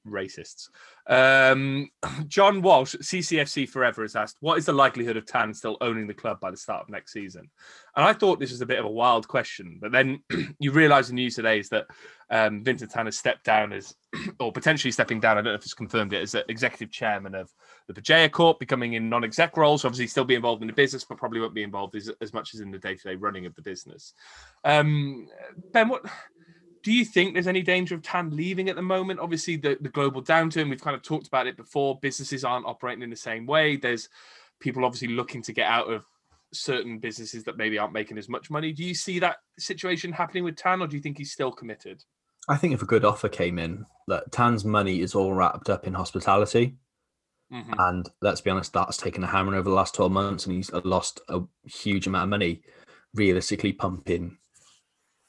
Speaker 2: racists. Um, John Walsh, CCFC Forever, has asked, "What is the likelihood of Tan still owning the club by the start of next season?" And I thought this was a bit of a wild question, but then you realise the news today is that um, Vincent Tan has stepped down as, or potentially stepping down. I don't know if it's confirmed it as executive chairman of the Berjaya Corp, becoming in non-exec roles. So obviously, still be involved in the business, but probably won't be involved as, as much as in the day-to-day running of the business. Um, ben, what do you think? There's any danger of Tan leaving at the moment? Obviously, the, the global downturn. We've kind of talked about it before. Businesses aren't operating in the same way. There's people obviously looking to get out of certain businesses that maybe aren't making as much money. Do you see that situation happening with Tan, or do you think he's still committed?
Speaker 3: I think if a good offer came in, that Tan's money is all wrapped up in hospitality.
Speaker 2: Mhm.
Speaker 3: And let's be honest, that's taken a hammer over the last 12 months and he's lost a huge amount of money. Realistically, pumping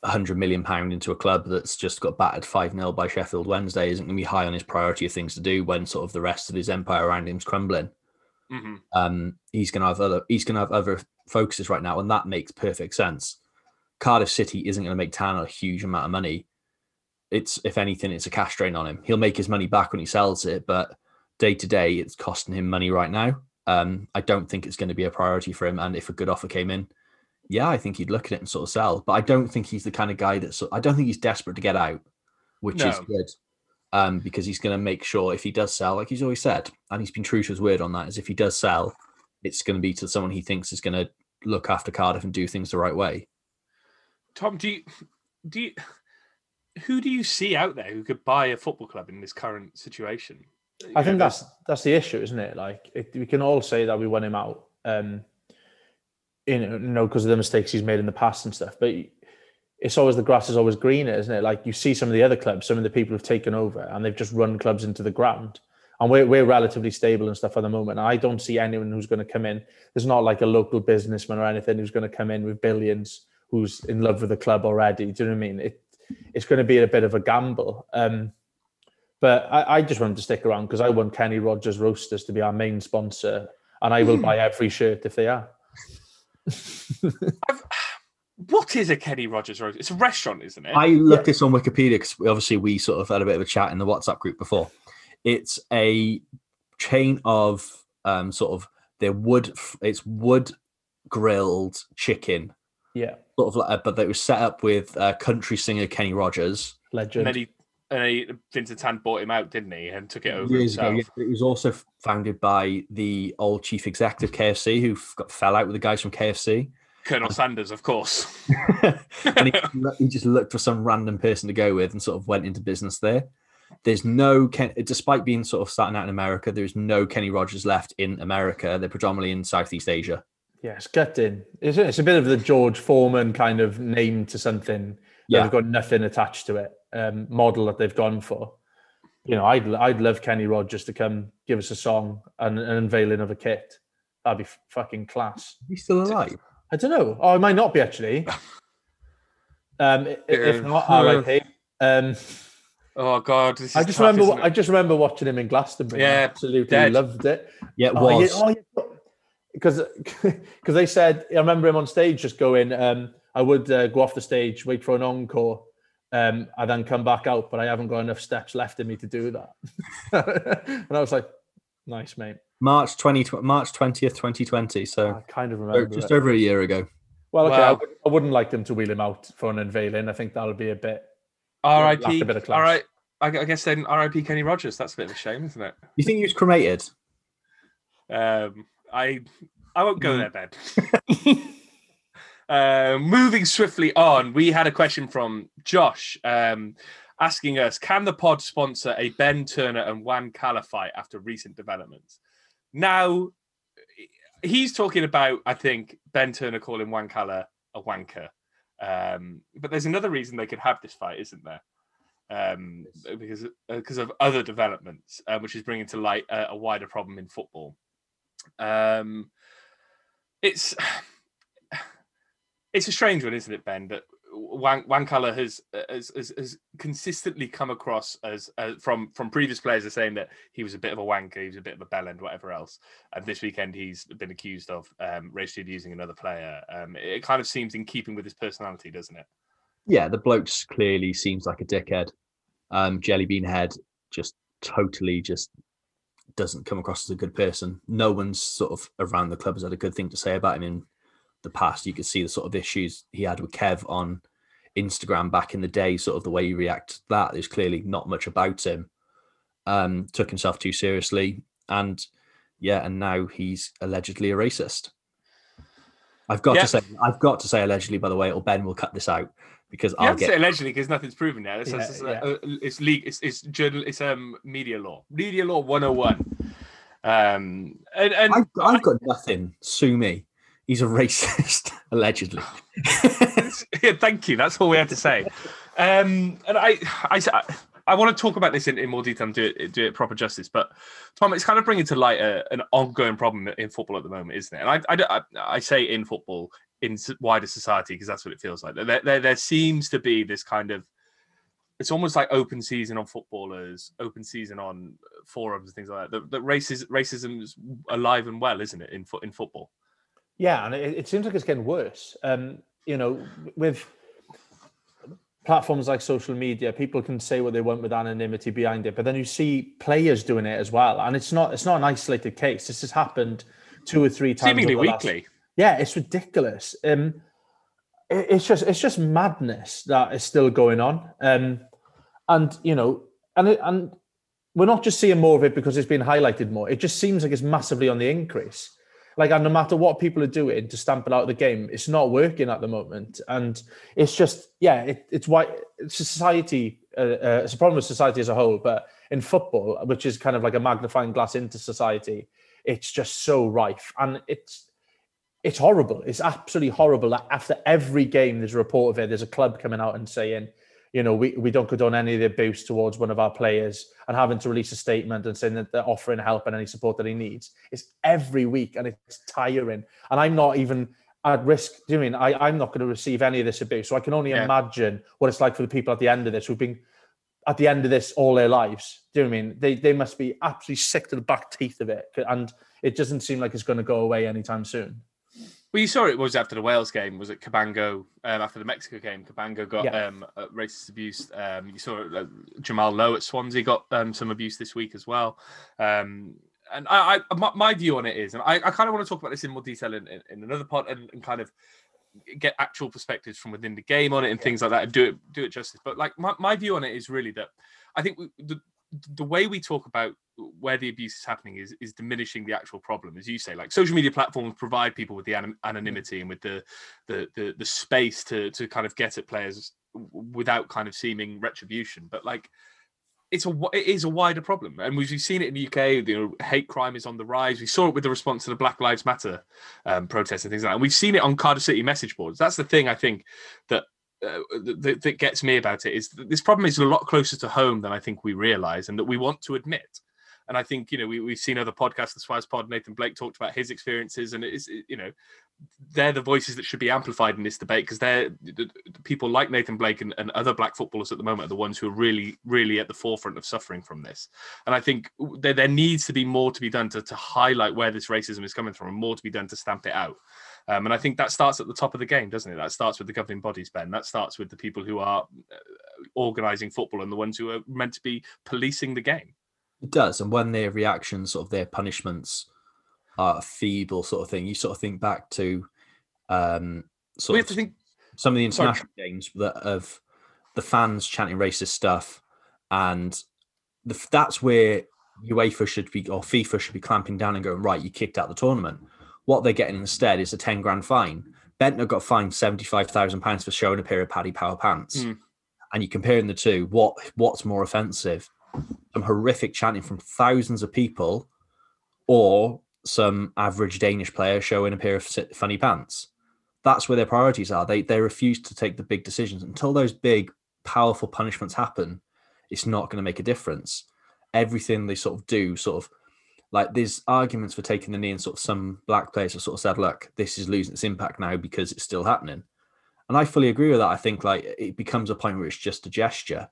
Speaker 3: 100 million pound into a club that's just got battered 5 0 by Sheffield Wednesday isn't going to be high on his priority of things to do when sort of the rest of his empire around him's crumbling.
Speaker 2: Mhm.
Speaker 3: Um, he's going to have other he's going to have other focuses right now, and that makes perfect sense. Cardiff City isn't going to make Tan a huge amount of money. It's if anything, it's a cash drain on him. He'll make his money back when he sells it, but day to day, it's costing him money right now. Um, I don't think it's going to be a priority for him. And if a good offer came in, yeah, I think he'd look at it and sort of sell. But I don't think he's the kind of guy that's. I don't think he's desperate to get out, which is good. Um, because he's going to make sure if he does sell, like he's always said, and he's been true to his word on that, is if he does sell, it's going to be to someone he thinks is going to look after Cardiff and do things the right way.
Speaker 2: Tom, do you do you, who do you see out there who could buy a football club in this current situation?
Speaker 4: I
Speaker 2: You
Speaker 4: think that's that's the issue, isn't it? Like it, we can all say that we won him out, um, you know, you know, because of the mistakes he's made in the past and stuff. But it's always the grass is always greener, isn't it? Like you see some of the other clubs, some of the people have taken over and they've just run clubs into the ground. And we're we're relatively stable and stuff at the moment. I don't see anyone who's going to come in. There's not like a local businessman or anything who's going to come in with billions who's in love with the club already. Do you know what I mean? It it's going to be a bit of a gamble. Um, but I, I just want to stick around because I want Kenny Rogers Roasters to be our main sponsor, and I will buy every shirt if they are.
Speaker 2: What is a Kenny Rogers roast? It's a restaurant, isn't it?
Speaker 3: I looked this on Wikipedia because obviously we sort of had a bit of a chat in the WhatsApp group before. It's a chain of um, sort of their wood. It's wood grilled chicken,
Speaker 4: Yeah,
Speaker 3: sort of like, but they was set up with uh, country singer Kenny Rogers
Speaker 2: and
Speaker 4: legend.
Speaker 2: then he, and he, Vincent Tan bought him out, didn't he, and took it over
Speaker 3: years ago.
Speaker 2: himself.
Speaker 3: yeah. It was also founded by the old chief executive KFC who got fell out with the guys from KFC.
Speaker 2: Colonel Sanders, of course.
Speaker 3: and he, he just looked for some random person to go with and sort of went into business there. There's no Ken, despite being sort of starting out in America, there's no Kenny Rogers left in America. They're predominantly in Southeast Asia.
Speaker 4: Yeah, it's gutting. It's, it's a bit of the George Foreman kind of name to something.
Speaker 3: Yeah.
Speaker 4: Yeah, they've got nothing attached to it. Um, model that they've gone for. You know, I'd I'd love Kenny Rogers to come give us a song and an unveiling of a kit. That'd be f- fucking class.
Speaker 3: He's still alive.
Speaker 4: I don't know. Oh, it might not be actually. Um, i- if
Speaker 2: Yeah.
Speaker 4: not, R.I.P. Um,
Speaker 2: Oh God, this is
Speaker 4: I just
Speaker 2: tough,
Speaker 4: remember.
Speaker 2: isn't it?
Speaker 4: I just remember watching him in Glastonbury.
Speaker 2: Yeah,
Speaker 4: I absolutely
Speaker 2: dead.
Speaker 4: loved it.
Speaker 3: Yeah, it
Speaker 4: Oh,
Speaker 3: was.
Speaker 4: yeah, oh, yeah. Because because they said I remember him on stage just going. Um, I would uh, go off the stage, wait for an encore, um, and then come back out, but I haven't got enough steps left in me to do that. and I was like, nice, mate.
Speaker 3: March twenty March twentieth, twenty twenty. So
Speaker 4: I kind of remember.
Speaker 3: just
Speaker 4: it.
Speaker 3: over a year ago.
Speaker 4: Well, okay, I, wouldn't, I wouldn't like them to wheel him out for an unveiling. I think that'll be a bit. lacked
Speaker 2: R.I.P.
Speaker 4: a bit of class.
Speaker 2: All right. I guess then R.I.P. Kenny Rogers. That's a bit of a shame, isn't it?
Speaker 3: You think he was cremated?
Speaker 2: Um, I I won't go
Speaker 3: Mm.
Speaker 2: there, Ben. uh, moving swiftly on, we had a question from Josh um, asking us: Can the pod sponsor a Ben Turner and Juan Cala fight after recent developments? Now, he's talking about, I think, Ben Turner calling Juan Cala a wanker. Um, but there's another reason they could have this fight, isn't there? Um, because because of other developments, uh, which is bringing to light a, a wider problem in football. Um, it's it's a strange one, isn't it, Ben? That Wan- has, has has has consistently come across as uh, from from previous players are saying that he was a bit of a wanker, he was a bit of a bellend, whatever else. And this weekend he's been accused of um, racially abusing another player. Um, it kind of seems in keeping with his personality, doesn't it?
Speaker 3: Yeah, the bloke clearly seems like a dickhead. Um, Jellybean Head just totally just doesn't come across as a good person. No one's sort of around the club has had a good thing to say about him in the past. You could see the sort of issues he had with Kev on Instagram back in the day, sort of the way he reacted to that. There's clearly not much about him. Um, took himself too seriously. And yeah, and now he's allegedly a racist. I've got
Speaker 2: Yeah.
Speaker 3: to say, I've got to say allegedly, by the way, or Ben will cut this out because
Speaker 2: You
Speaker 3: I'll get
Speaker 2: say allegedly because nothing's proven yet. It's,
Speaker 4: Yeah,
Speaker 2: it's,
Speaker 4: yeah.
Speaker 2: uh, it's, league, it's, it's journal, it's um media law, media law 101. Um, and, and
Speaker 3: I've, I've got nothing. Sue me. He's a racist, allegedly.
Speaker 2: yeah, thank you. That's all we have to say. Um, and I, I, I want to talk about this in, in more detail and do it, do it proper justice. But Tom, it's kind of bringing to light a, an ongoing problem in football at the moment, isn't it? And I, I, I, I say in football, in wider society, because that's what it feels like. There, there, there seems to be this kind of it's almost like open season on footballers, open season on forums and things like that. The racism, racism's alive and well, isn't it, in in football?
Speaker 4: Yeah, and it, it seems like it's getting worse. Um, you know, with platforms like social media, people can say what they want with anonymity behind it, but then you see players doing it as well, and it's not it's not an isolated case. This has happened two or three times.
Speaker 2: Seemingly
Speaker 4: the last-
Speaker 2: weekly.
Speaker 4: yeah, it's ridiculous. Um, it- it's just it's just madness that is still going on. Um, and you know, and it, and we're not just seeing more of it because it's been highlighted more. It just seems like it's massively on the increase. Like, and no matter what people are doing to stamp it out of the game, it's not working at the moment. And it's just, yeah, it, it's why it's society. Uh, uh, it's a problem with society as a whole, but in football, which is kind of like a magnifying glass into society, it's just so rife, and it's it's horrible. It's absolutely horrible that after every game there's a report of it. There's a club coming out and saying, you know, we, we don't condone any of the abuse towards one of our players and having to release a statement and saying that they're offering help and any support that he needs. It's every week and it's tiring. And I'm not even at risk. Do you mean I, I'm not going to receive any of this abuse? So I can only
Speaker 2: Yeah.
Speaker 4: imagine what it's like for the people at the end of this who've been at the end of this all their lives. Do you know I mean? They they must be absolutely sick to the back teeth of it. And it doesn't seem like it's going to go away anytime soon.
Speaker 2: Well, you saw it was after the Wales game. Was it Cabango um, after the Mexico game? Cabango got
Speaker 4: Yeah.
Speaker 2: um, racist abuse. Um, you saw uh, Jamal Lowe at Swansea got um, some abuse this week as well. Um, and I, I my, my view on it is, and I, I kind of want to talk about this in more detail in, in, in another part and, and kind of get actual perspectives from within the game on it and things like that and do it do it justice. But like my, my view on it is really that I think we, the the way we talk about where the abuse is happening is is diminishing the actual problem, as you say. Like social media platforms provide people with the anon- anonymity and with the the the, the space to to kind of get at players without kind of seeming retribution. But like it's a it is a wider problem, and we've seen it in the UK. You know, hate crime is on the rise. We saw it with the response to the Black Lives Matter um, protests and things like that. And we've seen it on Cardiff City message boards. That's the thing I think that uh, that, that gets me about it is this problem is a lot closer to home than I think we realize, and that we want to admit. And I think you know we, we've seen other podcasts, the Swaz Pod, Nathan Blake talked about his experiences, and it's you know they're the voices that should be amplified in this debate because they're the, the people like Nathan Blake and, and other black footballers at the moment are the ones who are really really at the forefront of suffering from this. And I think there, there needs to be more to be done to, to highlight where this racism is coming from, and more to be done to stamp it out. Um, and I think that starts at the top of the game, doesn't it? That starts with the governing bodies, Ben. That starts with the people who are uh, organising football and the ones who are meant to be policing the game.
Speaker 3: It does, and when their reactions, sort of their punishments, are a feeble, sort of thing, you sort of think back to, um, sort
Speaker 2: We
Speaker 3: of
Speaker 2: have to think.
Speaker 3: some of the
Speaker 2: Sorry.
Speaker 3: international games that of the fans chanting racist stuff, and the, that's where UEFA should be or FIFA should be clamping down and going right. You kicked out the tournament. What they're getting instead is a ten grand fine. Bendtner got fined seventy five thousand pounds for showing a pair of Paddy Power pants,
Speaker 2: Mm.
Speaker 3: and you're comparing the two. What what's more offensive? Some horrific chanting from thousands of people, or some average Danish player showing a pair of funny pants that's where their priorities are. They they refuse to take the big decisions until those big, powerful punishments happen. It's not going to make a difference. Everything they sort of do, sort of like there's arguments for taking the knee, and sort of some black players have sort of said, "Look, this is losing its impact now because it's still happening." And I fully agree with that. I think like it becomes a point where it's just a gesture.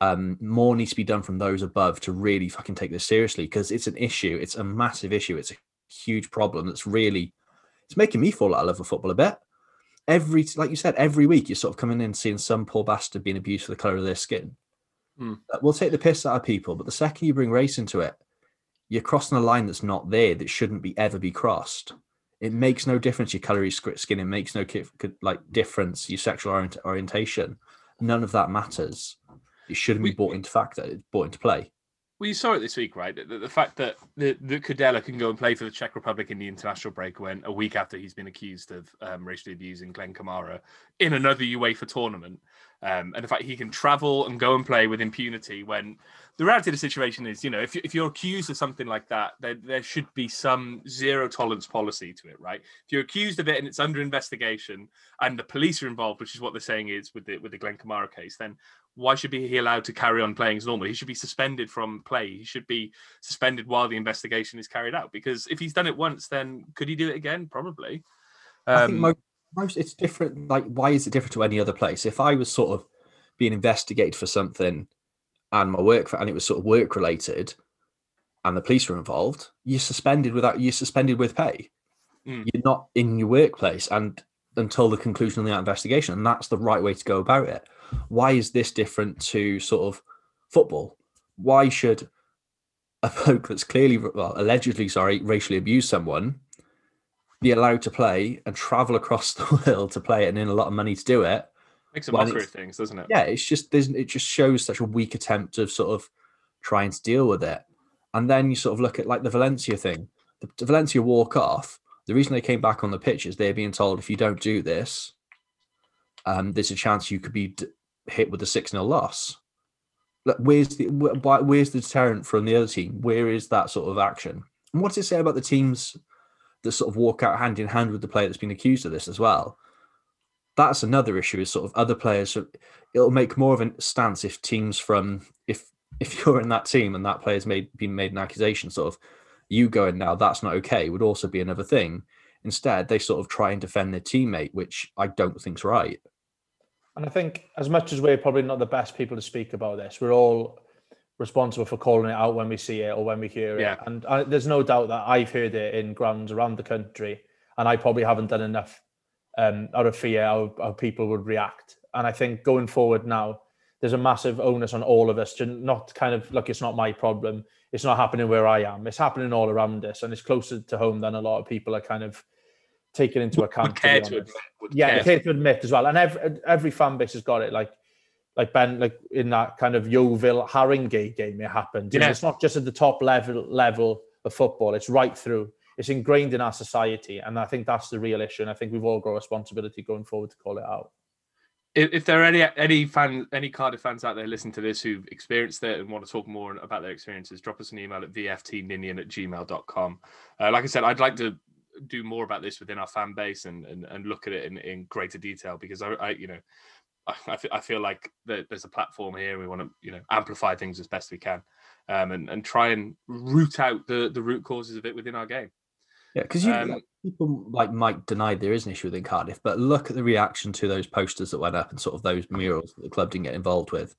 Speaker 3: Um, more needs to be done from those above to really fucking take this seriously because it's an issue. It's a massive issue. It's a huge problem that's really it's making me fall out of love with football a bit. Every like you said, every week you're sort of coming in and seeing some poor bastard being abused for the colour of their skin.
Speaker 2: Hmm.
Speaker 3: We'll take the piss out of people, but the second you bring race into it, you're crossing a line that's not there that shouldn't be ever be crossed. It makes no difference your colour your skin. It makes no like difference your sexual orient- orientation. None of that matters. It shouldn't be brought into fact. Brought into play.
Speaker 2: Well, you saw it this week, right? The, the, the fact that the, the Kudela can go and play for the Czech Republic in the international break when a week after he's been accused of um, racially abusing Glenn Kamara in another UEFA tournament, um, and the fact he can travel and go and play with impunity when the reality of the situation is, you know, if, you, if you're accused of something like that, there, there should be some zero tolerance policy to it, right? If you're accused of it and it's under investigation and the police are involved, which is what they're saying is with the with the Glenn Kamara case, then why should be he allowed to carry on playing as normal? He should be suspended from play. He should be suspended while the investigation is carried out. Because if he's done it once, then could he do it again? Probably.
Speaker 3: I think
Speaker 2: Um,
Speaker 3: most, most it's different. Like, why is it different to any other place? If I was sort of being investigated for something and my work and it was sort of work related, and the police were involved, you're suspended without you're suspended with pay.
Speaker 2: Mm.
Speaker 3: You're not in your workplace and until the conclusion of the investigation, and that's the right way to go about it. Why is this different to sort of football? Why should a bloke that's clearly, well, allegedly, sorry, racially abused someone be allowed to play and travel across the world to play it and earn a lot of money to do it?
Speaker 2: makes a mockery of things, doesn't it?
Speaker 3: Yeah, it's just there's it just shows such a weak attempt of sort of trying to deal with it. And then you sort of look at like the Valencia thing. The, the Valencia walk off. The reason they came back on the pitch is they're being told if you don't do this, um, there's a chance you could be d- hit with a six 0 loss. Like, where's the wh- where's the deterrent from the other team? Where is that sort of action? And what does it say about the teams that sort of walk out hand in hand with the player that's been accused of this as well? That's another issue. Is sort of other players. It'll make more of a stance if teams from if if you're in that team and that player's made been made an accusation, sort of you going now that's not okay would also be another thing. Instead, they sort of try and defend their teammate, which I don't think's right.
Speaker 4: And I think, as much as we're probably not the best people to speak about this, we're all responsible for calling it out when we see it or when we hear
Speaker 2: Yeah.
Speaker 4: it. And I, there's no doubt that I've heard it in grounds around the country, and I probably haven't done enough um, out of fear how, how people would react. And I think going forward now, there's a massive onus on all of us to not kind of look. It's not my problem. It's not happening where I am. It's happening all around us, and it's closer to home than a lot of people are kind of taking into account.
Speaker 2: Would care
Speaker 4: be
Speaker 2: to admit.
Speaker 4: Yeah,
Speaker 2: care
Speaker 4: it's to admit as well. And every every fan base has got it. Like like Ben, like in that kind of Yeovil Haringey game, it happened.
Speaker 2: Yeah.
Speaker 4: It's not just at the top level level of football. It's right through. It's ingrained in our society, and I think that's the real issue. And I think we've all got a responsibility going forward to call it out.
Speaker 2: if, if there are any any fan any Cardiff fans out there listening to this who've experienced it and want to talk more about their experiences, drop us an email at vftninian at gmail.com. Uh, like I said, I'd like to do more about this within our fan base and and, and look at it in, in greater detail because I, I you know I, I feel like there's a platform here. We want to you know amplify things as best we can, um, and and try and root out the the root causes of it within our game.
Speaker 3: Yeah, because
Speaker 2: Um,
Speaker 3: like, people like might deny there is an issue within Cardiff, but look at the reaction to those posters that went up and sort of those murals that the club didn't get involved with.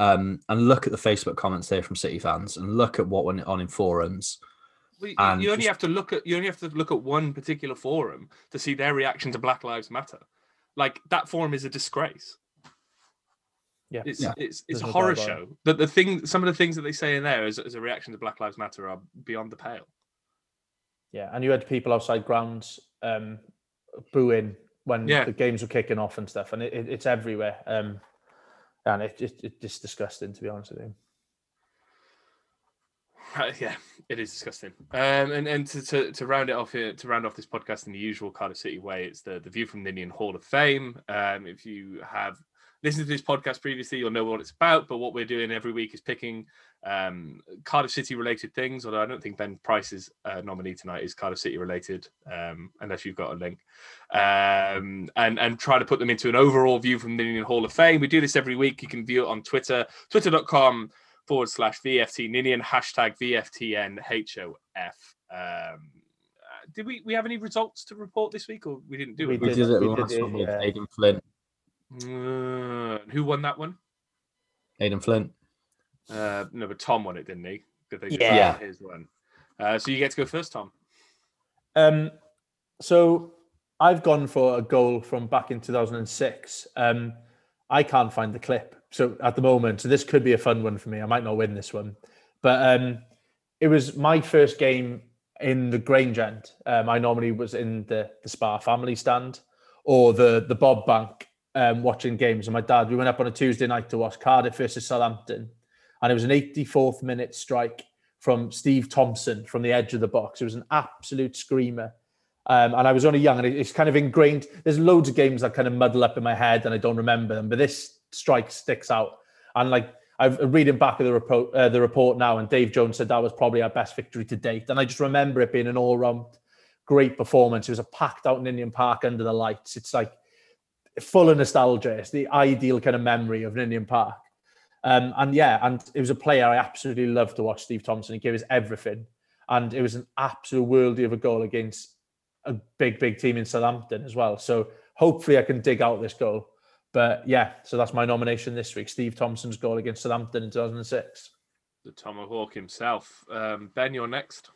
Speaker 3: Um, and look at the Facebook comments there from City fans, and look at what went on in forums.
Speaker 2: Well, you- you only
Speaker 3: just-
Speaker 2: have to look at you only have to look at one particular forum to see their reaction to Black Lives Matter. Like that forum is a disgrace.
Speaker 4: Yeah.
Speaker 2: It's
Speaker 3: Yeah.
Speaker 2: it's it's
Speaker 4: There's
Speaker 2: a horror show. That the thing, some of the things that they say in there as, as a reaction to Black Lives Matter are beyond the pale.
Speaker 4: Yeah, and you had people outside grounds um, booing when
Speaker 2: Yeah.
Speaker 4: the games were kicking off and stuff, and it, it, it's everywhere. Um, and it, it, it's just disgusting, to be honest with you.
Speaker 2: Uh, yeah, it is disgusting. Um, and and to, to, to round it off here, to round off this podcast in the usual Cardiff City way, it's the the view from Ninian Hall of Fame. Um, if you have listened to this podcast previously, you'll know what it's about. But what we're doing every week is picking um, Cardiff City related things. Although I don't think Ben Price's uh, nominee tonight is Cardiff City related, um, unless you've got a link. Um, and and try to put them into an overall view from Ninian Hall of Fame. We do this every week. You can view it on Twitter, twitter.com forward slash VFT Ninian, hashtag VFTNHOF. Um, uh, did we, we have any results to report this week or we didn't do
Speaker 4: We
Speaker 2: it?
Speaker 3: We
Speaker 4: did-
Speaker 3: did it
Speaker 4: we did it,
Speaker 3: one with
Speaker 4: yeah.
Speaker 3: Aden Flint.
Speaker 2: Uh, who won that one?
Speaker 3: Aden Flint.
Speaker 2: Uh, no, but Tom won it, didn't he? they just
Speaker 4: Yeah.
Speaker 2: won his one. Uh, so you get to go first, Tom.
Speaker 4: Um, so I've gone for a goal from back in 2006. Um, I can't find the clip. So at the moment, so this could be a fun one for me. I might not win this one, but um, it was my first game in the Grange end. Um, I normally was in the, the Spa family stand or the the Bob Bank um, watching games. And my dad, we went up on a Tuesday night to watch Cardiff versus Southampton, and it was an 84th minute strike from Steve Thompson from the edge of the box. It was an absolute screamer. Um, and I was only young, and it's kind of ingrained. There's loads of games that kind of muddle up in my head, and I don't remember them. But this strike sticks out. And like I'm reading back of the report, uh, the report now, and Dave Jones said that was probably our best victory to date. And I just remember it being an all-round great performance. It was a packed out in Ninian Park under the lights. It's like full of nostalgia. It's the ideal kind of memory of a Ninian Park. Um, and yeah, and it was a player I absolutely loved to watch, Steve Thompson. He gave us everything. And it was an absolute worldie of a goal against a big, big team in Southampton as well. So hopefully I can dig out this goal. But yeah, so that's my nomination this week. Steve Thompson's goal against Southampton in 2006.
Speaker 2: The Tomahawk himself. Um, ben, you're next.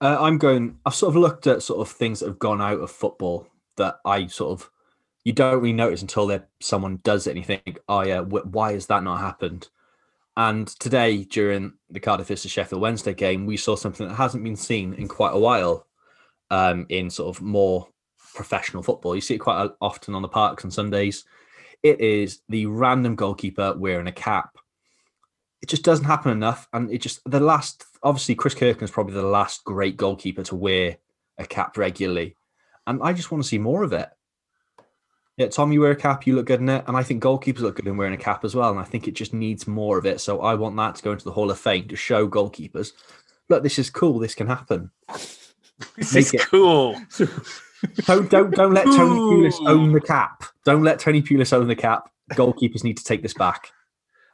Speaker 3: Uh, I'm going. I've sort of looked at sort of things that have gone out of football that I sort of you don't really notice until there someone does it and you think, oh yeah, wh- why has that not happened? And today during the Cardiff versus Sheffield Wednesday game, we saw something that hasn't been seen in quite a while um, in sort of more professional football. You see it quite often on the parks on Sundays. It is the random goalkeeper wearing a cap. It just doesn't happen enough, and it just the last. Obviously, Chris Kirkland is probably the last great goalkeeper to wear a cap regularly, and I just want to see more of it. Yeah, Tom, you wear a cap, you look good in it, and I think goalkeepers look good in wearing a cap as well. And I think it just needs more of it. So I want that to go into the Hall of Fame to show goalkeepers, look, this is cool. This can happen.
Speaker 2: This
Speaker 3: Make
Speaker 2: is
Speaker 3: it-
Speaker 2: cool.
Speaker 3: Don't don't don't let Tony Pulis own the cap. Don't let Tony Pulis own the cap. Goalkeepers need to take this back.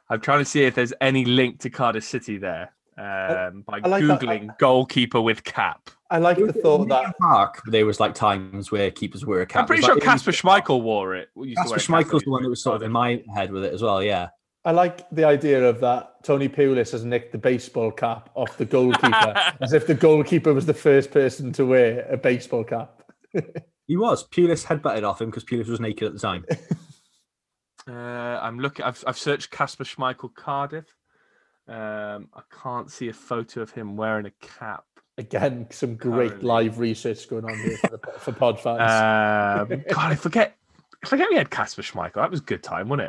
Speaker 2: I'm trying to see if there's any link to Cardiff City there um, by
Speaker 4: I like that-
Speaker 2: Googling goalkeeper with cap.
Speaker 4: I like the thought
Speaker 3: In
Speaker 4: that
Speaker 3: Park, there was like times where keepers wear a cap.
Speaker 2: I'm pretty sure
Speaker 3: was like-
Speaker 2: Kasper Schmeichel wore it. We used to
Speaker 3: Kasper
Speaker 2: wear it.
Speaker 3: Schmeichel's the one that was sort of in my head with it as well. Yeah.
Speaker 4: I like the idea of that Tony Pulis has nicked the baseball cap off the goalkeeper, as if the goalkeeper was the first person to wear a baseball cap.
Speaker 3: He was. Pulis headbutted off him because Pulis was naked at the time.
Speaker 2: Uh, I'm looking. I've, I've searched Kasper Schmeichel Cardiff. Um, I can't see a photo of him wearing a cap.
Speaker 4: Again, some great
Speaker 2: Currently.
Speaker 4: live research going on here for, the, for pod fans.
Speaker 2: Um, God, I forget. I forget we had Kasper Schmeichel. That was a good time, wasn't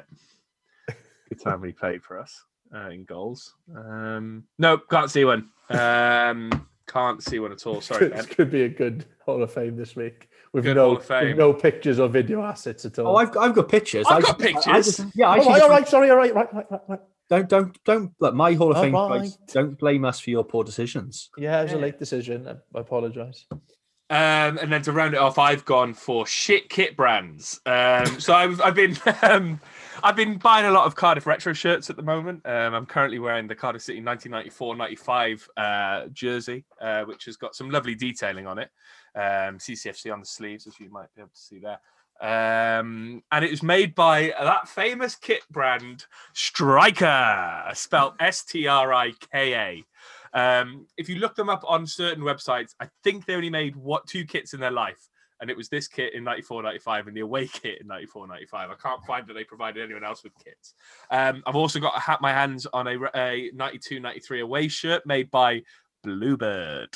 Speaker 2: it? Good time when he played for us uh, in goals. Um, no, can't see one. Um, can't see one at all. Sorry,
Speaker 4: this
Speaker 2: Ben.
Speaker 4: could be a good Hall of Fame this week with
Speaker 2: Good
Speaker 4: no
Speaker 2: Hall of Fame.
Speaker 4: with no pictures or video assets at all.
Speaker 3: Oh, I've, I've got pictures.
Speaker 2: I've
Speaker 3: I
Speaker 2: got
Speaker 3: just- I- I
Speaker 2: pictures.
Speaker 3: just- yeah, I
Speaker 4: Oh,
Speaker 3: should
Speaker 4: right, all right, sorry, all right, right, right, right, right.
Speaker 3: Don't don't don't look. My Hall of
Speaker 4: All
Speaker 3: Fame guys,
Speaker 4: right.
Speaker 3: don't blame us for your poor decisions.
Speaker 4: Yeah, it was a late decision. I- I apologise.
Speaker 2: Um, and then to round it off, I've gone for shit kit brands. Um, so I've, I've been um, I've been buying a lot of Cardiff retro shirts at the moment. Um, I'm currently wearing the Cardiff City 1994-95 uh, jersey, uh, which has got some lovely detailing on it. Um, CCFC on the sleeves, as you might be able to see there. Um, and it was made by that famous kit brand Strika, spelled S-T-R-I-K-A. Um, if you look them up on certain websites, I think they only made what two kits in their life. And it was this kit in 94 95 and the away kit in 94 95. I can't find that they provided anyone else with kits. Um, I've also got ha- my hands on a, a 92 93 away shirt made by Bluebird.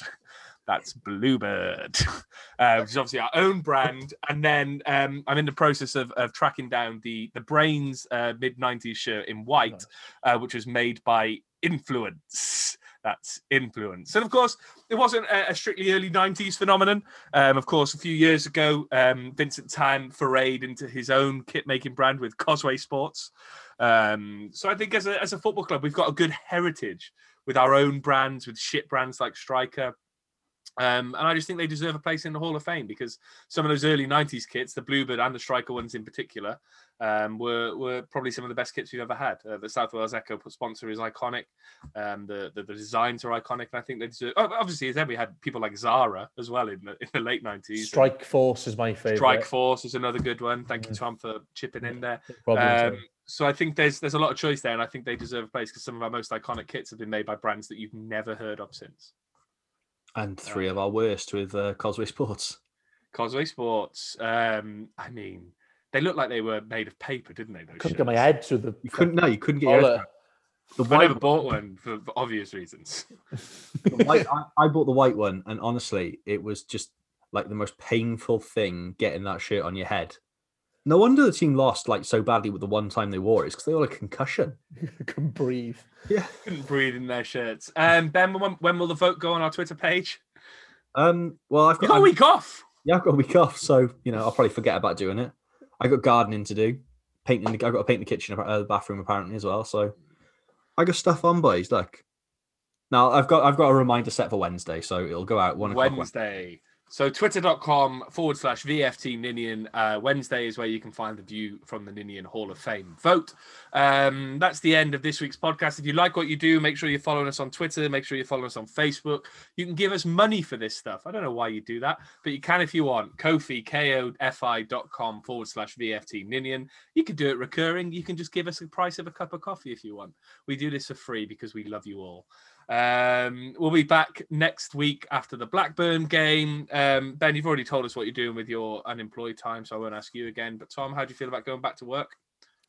Speaker 2: That's Bluebird, uh, which is obviously our own brand. And then um, I'm in the process of, of tracking down the the Brains uh, mid 90s shirt in white, uh, which was made by Influence. That's influence. And of course, it wasn't a, strictly early 90s phenomenon. Um, of course, a few years ago, um, Vincent Tan forayed into his own kit making brand with Cosway Sports. Um, so I think as a, as a football club, we've got a good heritage with our own brands, with shit brands like Strika. Um, and I just think they deserve a place in the Hall of Fame because some of those early 90s kits, the Bluebird and the Strika ones in particular, um, were were probably some of the best kits we've ever had. Uh, the South Wales Echo sponsor is iconic. Um, the, the, the designs are iconic, and I think they deserve. Oh, obviously, then we had people like Zara as well in the, in the late nineties.
Speaker 4: Strike Force is my favorite.
Speaker 2: Strike Force is another good one. Thank you, Tom, for chipping in there. Um, so I think there's there's a lot of choice there, and I think they deserve a place because some of our most iconic kits have been made by brands that you've never heard of since.
Speaker 3: And three of our worst with uh, Cosway Sports.
Speaker 2: Cosway Sports. Um, I mean, they looked like they were made of paper, didn't they? Those
Speaker 4: couldn't get my head through the.
Speaker 3: You couldn't, no, you couldn't get your head The
Speaker 2: I never
Speaker 3: white,
Speaker 2: bought one for, for obvious reasons.
Speaker 3: white I, I bought the white one, and honestly, it was just like the most painful thing getting that shirt on your head. No wonder the team lost like so badly with the one time they wore it, because they all had a concussion.
Speaker 4: couldn't breathe.
Speaker 3: Yeah.
Speaker 2: Couldn't breathe in their shirts. Um, Ben, when, when will the vote go on our Twitter page?
Speaker 3: Um. Well, I've got,
Speaker 2: got a
Speaker 3: I'm-
Speaker 2: week off.
Speaker 3: yeah, I've got a week off, so you know I'll probably forget about doing it. I got gardening to do, painting. The, I got to paint the kitchen, uh, the bathroom apparently as well. So I got stuff on, boys. Look. Now I've got I've got a reminder set for Wednesday, so it'll go out one o'clock.
Speaker 2: Wednesday. So twitter.com forward slash VFT Ninian. Uh, Wednesday is where you can find the view from the Ninian Hall of Fame vote. Um, that's the end of this week's podcast. If you like what you do, make sure you're following us on Twitter. Make sure you're following us on Facebook. You can give us money for this stuff. I don't know why you do that, but you can if you want. Kofi, K-O-F-I.com forward slash VFT Ninian. You can do it recurring. You can just give us the price of a cup of coffee if you want. We do this for free because we love you all. Um, we'll be back next week after the Blackburn game. Um, ben, you've already told us what you're doing with your unemployed time, so I won't ask you again. But Tom, how do you feel about going back to work?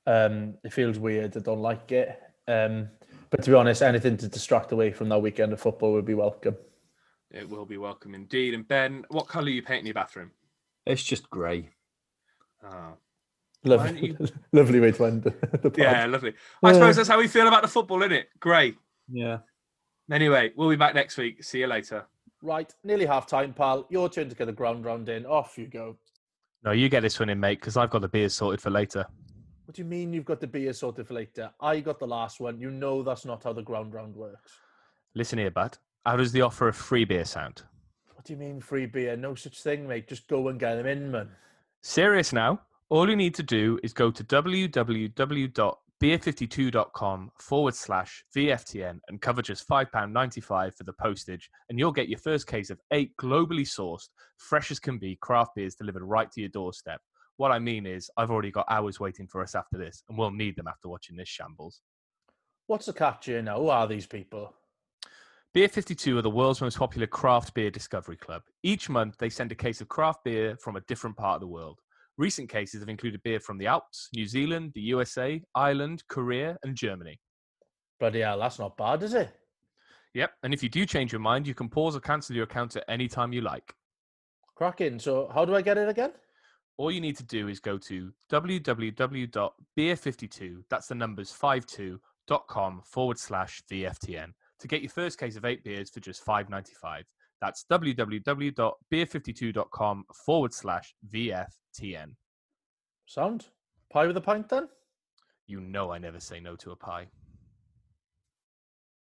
Speaker 4: Um, it feels weird. I don't like it. Um, but to be honest, anything to distract away from that weekend of football would be welcome.
Speaker 2: It will be welcome indeed. And Ben, what colour are you painting your bathroom?
Speaker 3: It's just grey.
Speaker 2: Oh,
Speaker 4: Lovely,
Speaker 2: don't
Speaker 4: lovely way to end the, the pod.
Speaker 2: yeah, lovely. I suppose that's how we feel about the football, isn't it? Great.
Speaker 3: Yeah.
Speaker 2: Anyway, we'll be back next week. See you later.
Speaker 4: Right, nearly half time, pal. Your turn to get the ground round in. Off you go.
Speaker 5: No, you get this one in, mate, because I've got the beers sorted for later.
Speaker 4: What do you mean you've got the beer sorted for later? I got the last one. You know that's not how the ground round works.
Speaker 5: Listen here, bud. How does the offer of free beer sound?
Speaker 4: What do you mean free beer? No such thing, mate. Just go and get them in, man.
Speaker 5: Serious now? All you need to do is go to www.beer52.com forward slash VFTN and cover just £5.95 for the postage, and you'll get your first case of eight globally sourced, fresh as can be craft beers delivered right to your doorstep. What I mean is, I've already got hours waiting for us after this, and we'll need them after watching this shambles.
Speaker 4: What's the catch here now? Who are these people?
Speaker 5: Beer 52 are the world's most popular craft beer discovery club. Each month, they send a case of craft beer from a different part of the world. Recent cases have included beer from the Alps, New Zealand, the USA, Ireland, Korea, and Germany.
Speaker 4: Bloody hell, that's not bad, is it?
Speaker 5: Yep, and if you do change your mind, you can pause or cancel your account at any time you like.
Speaker 4: Cracking. So how do I get it again?
Speaker 5: All you need to do is go to www.beer52, that's the numbers 52.com forward slash VFTN to get your first case of eight beers for just $5.95. That's www.beer52.com forward slash VFTN.
Speaker 4: Sound? Pie with a pint then?
Speaker 5: You know I never say no to a pie.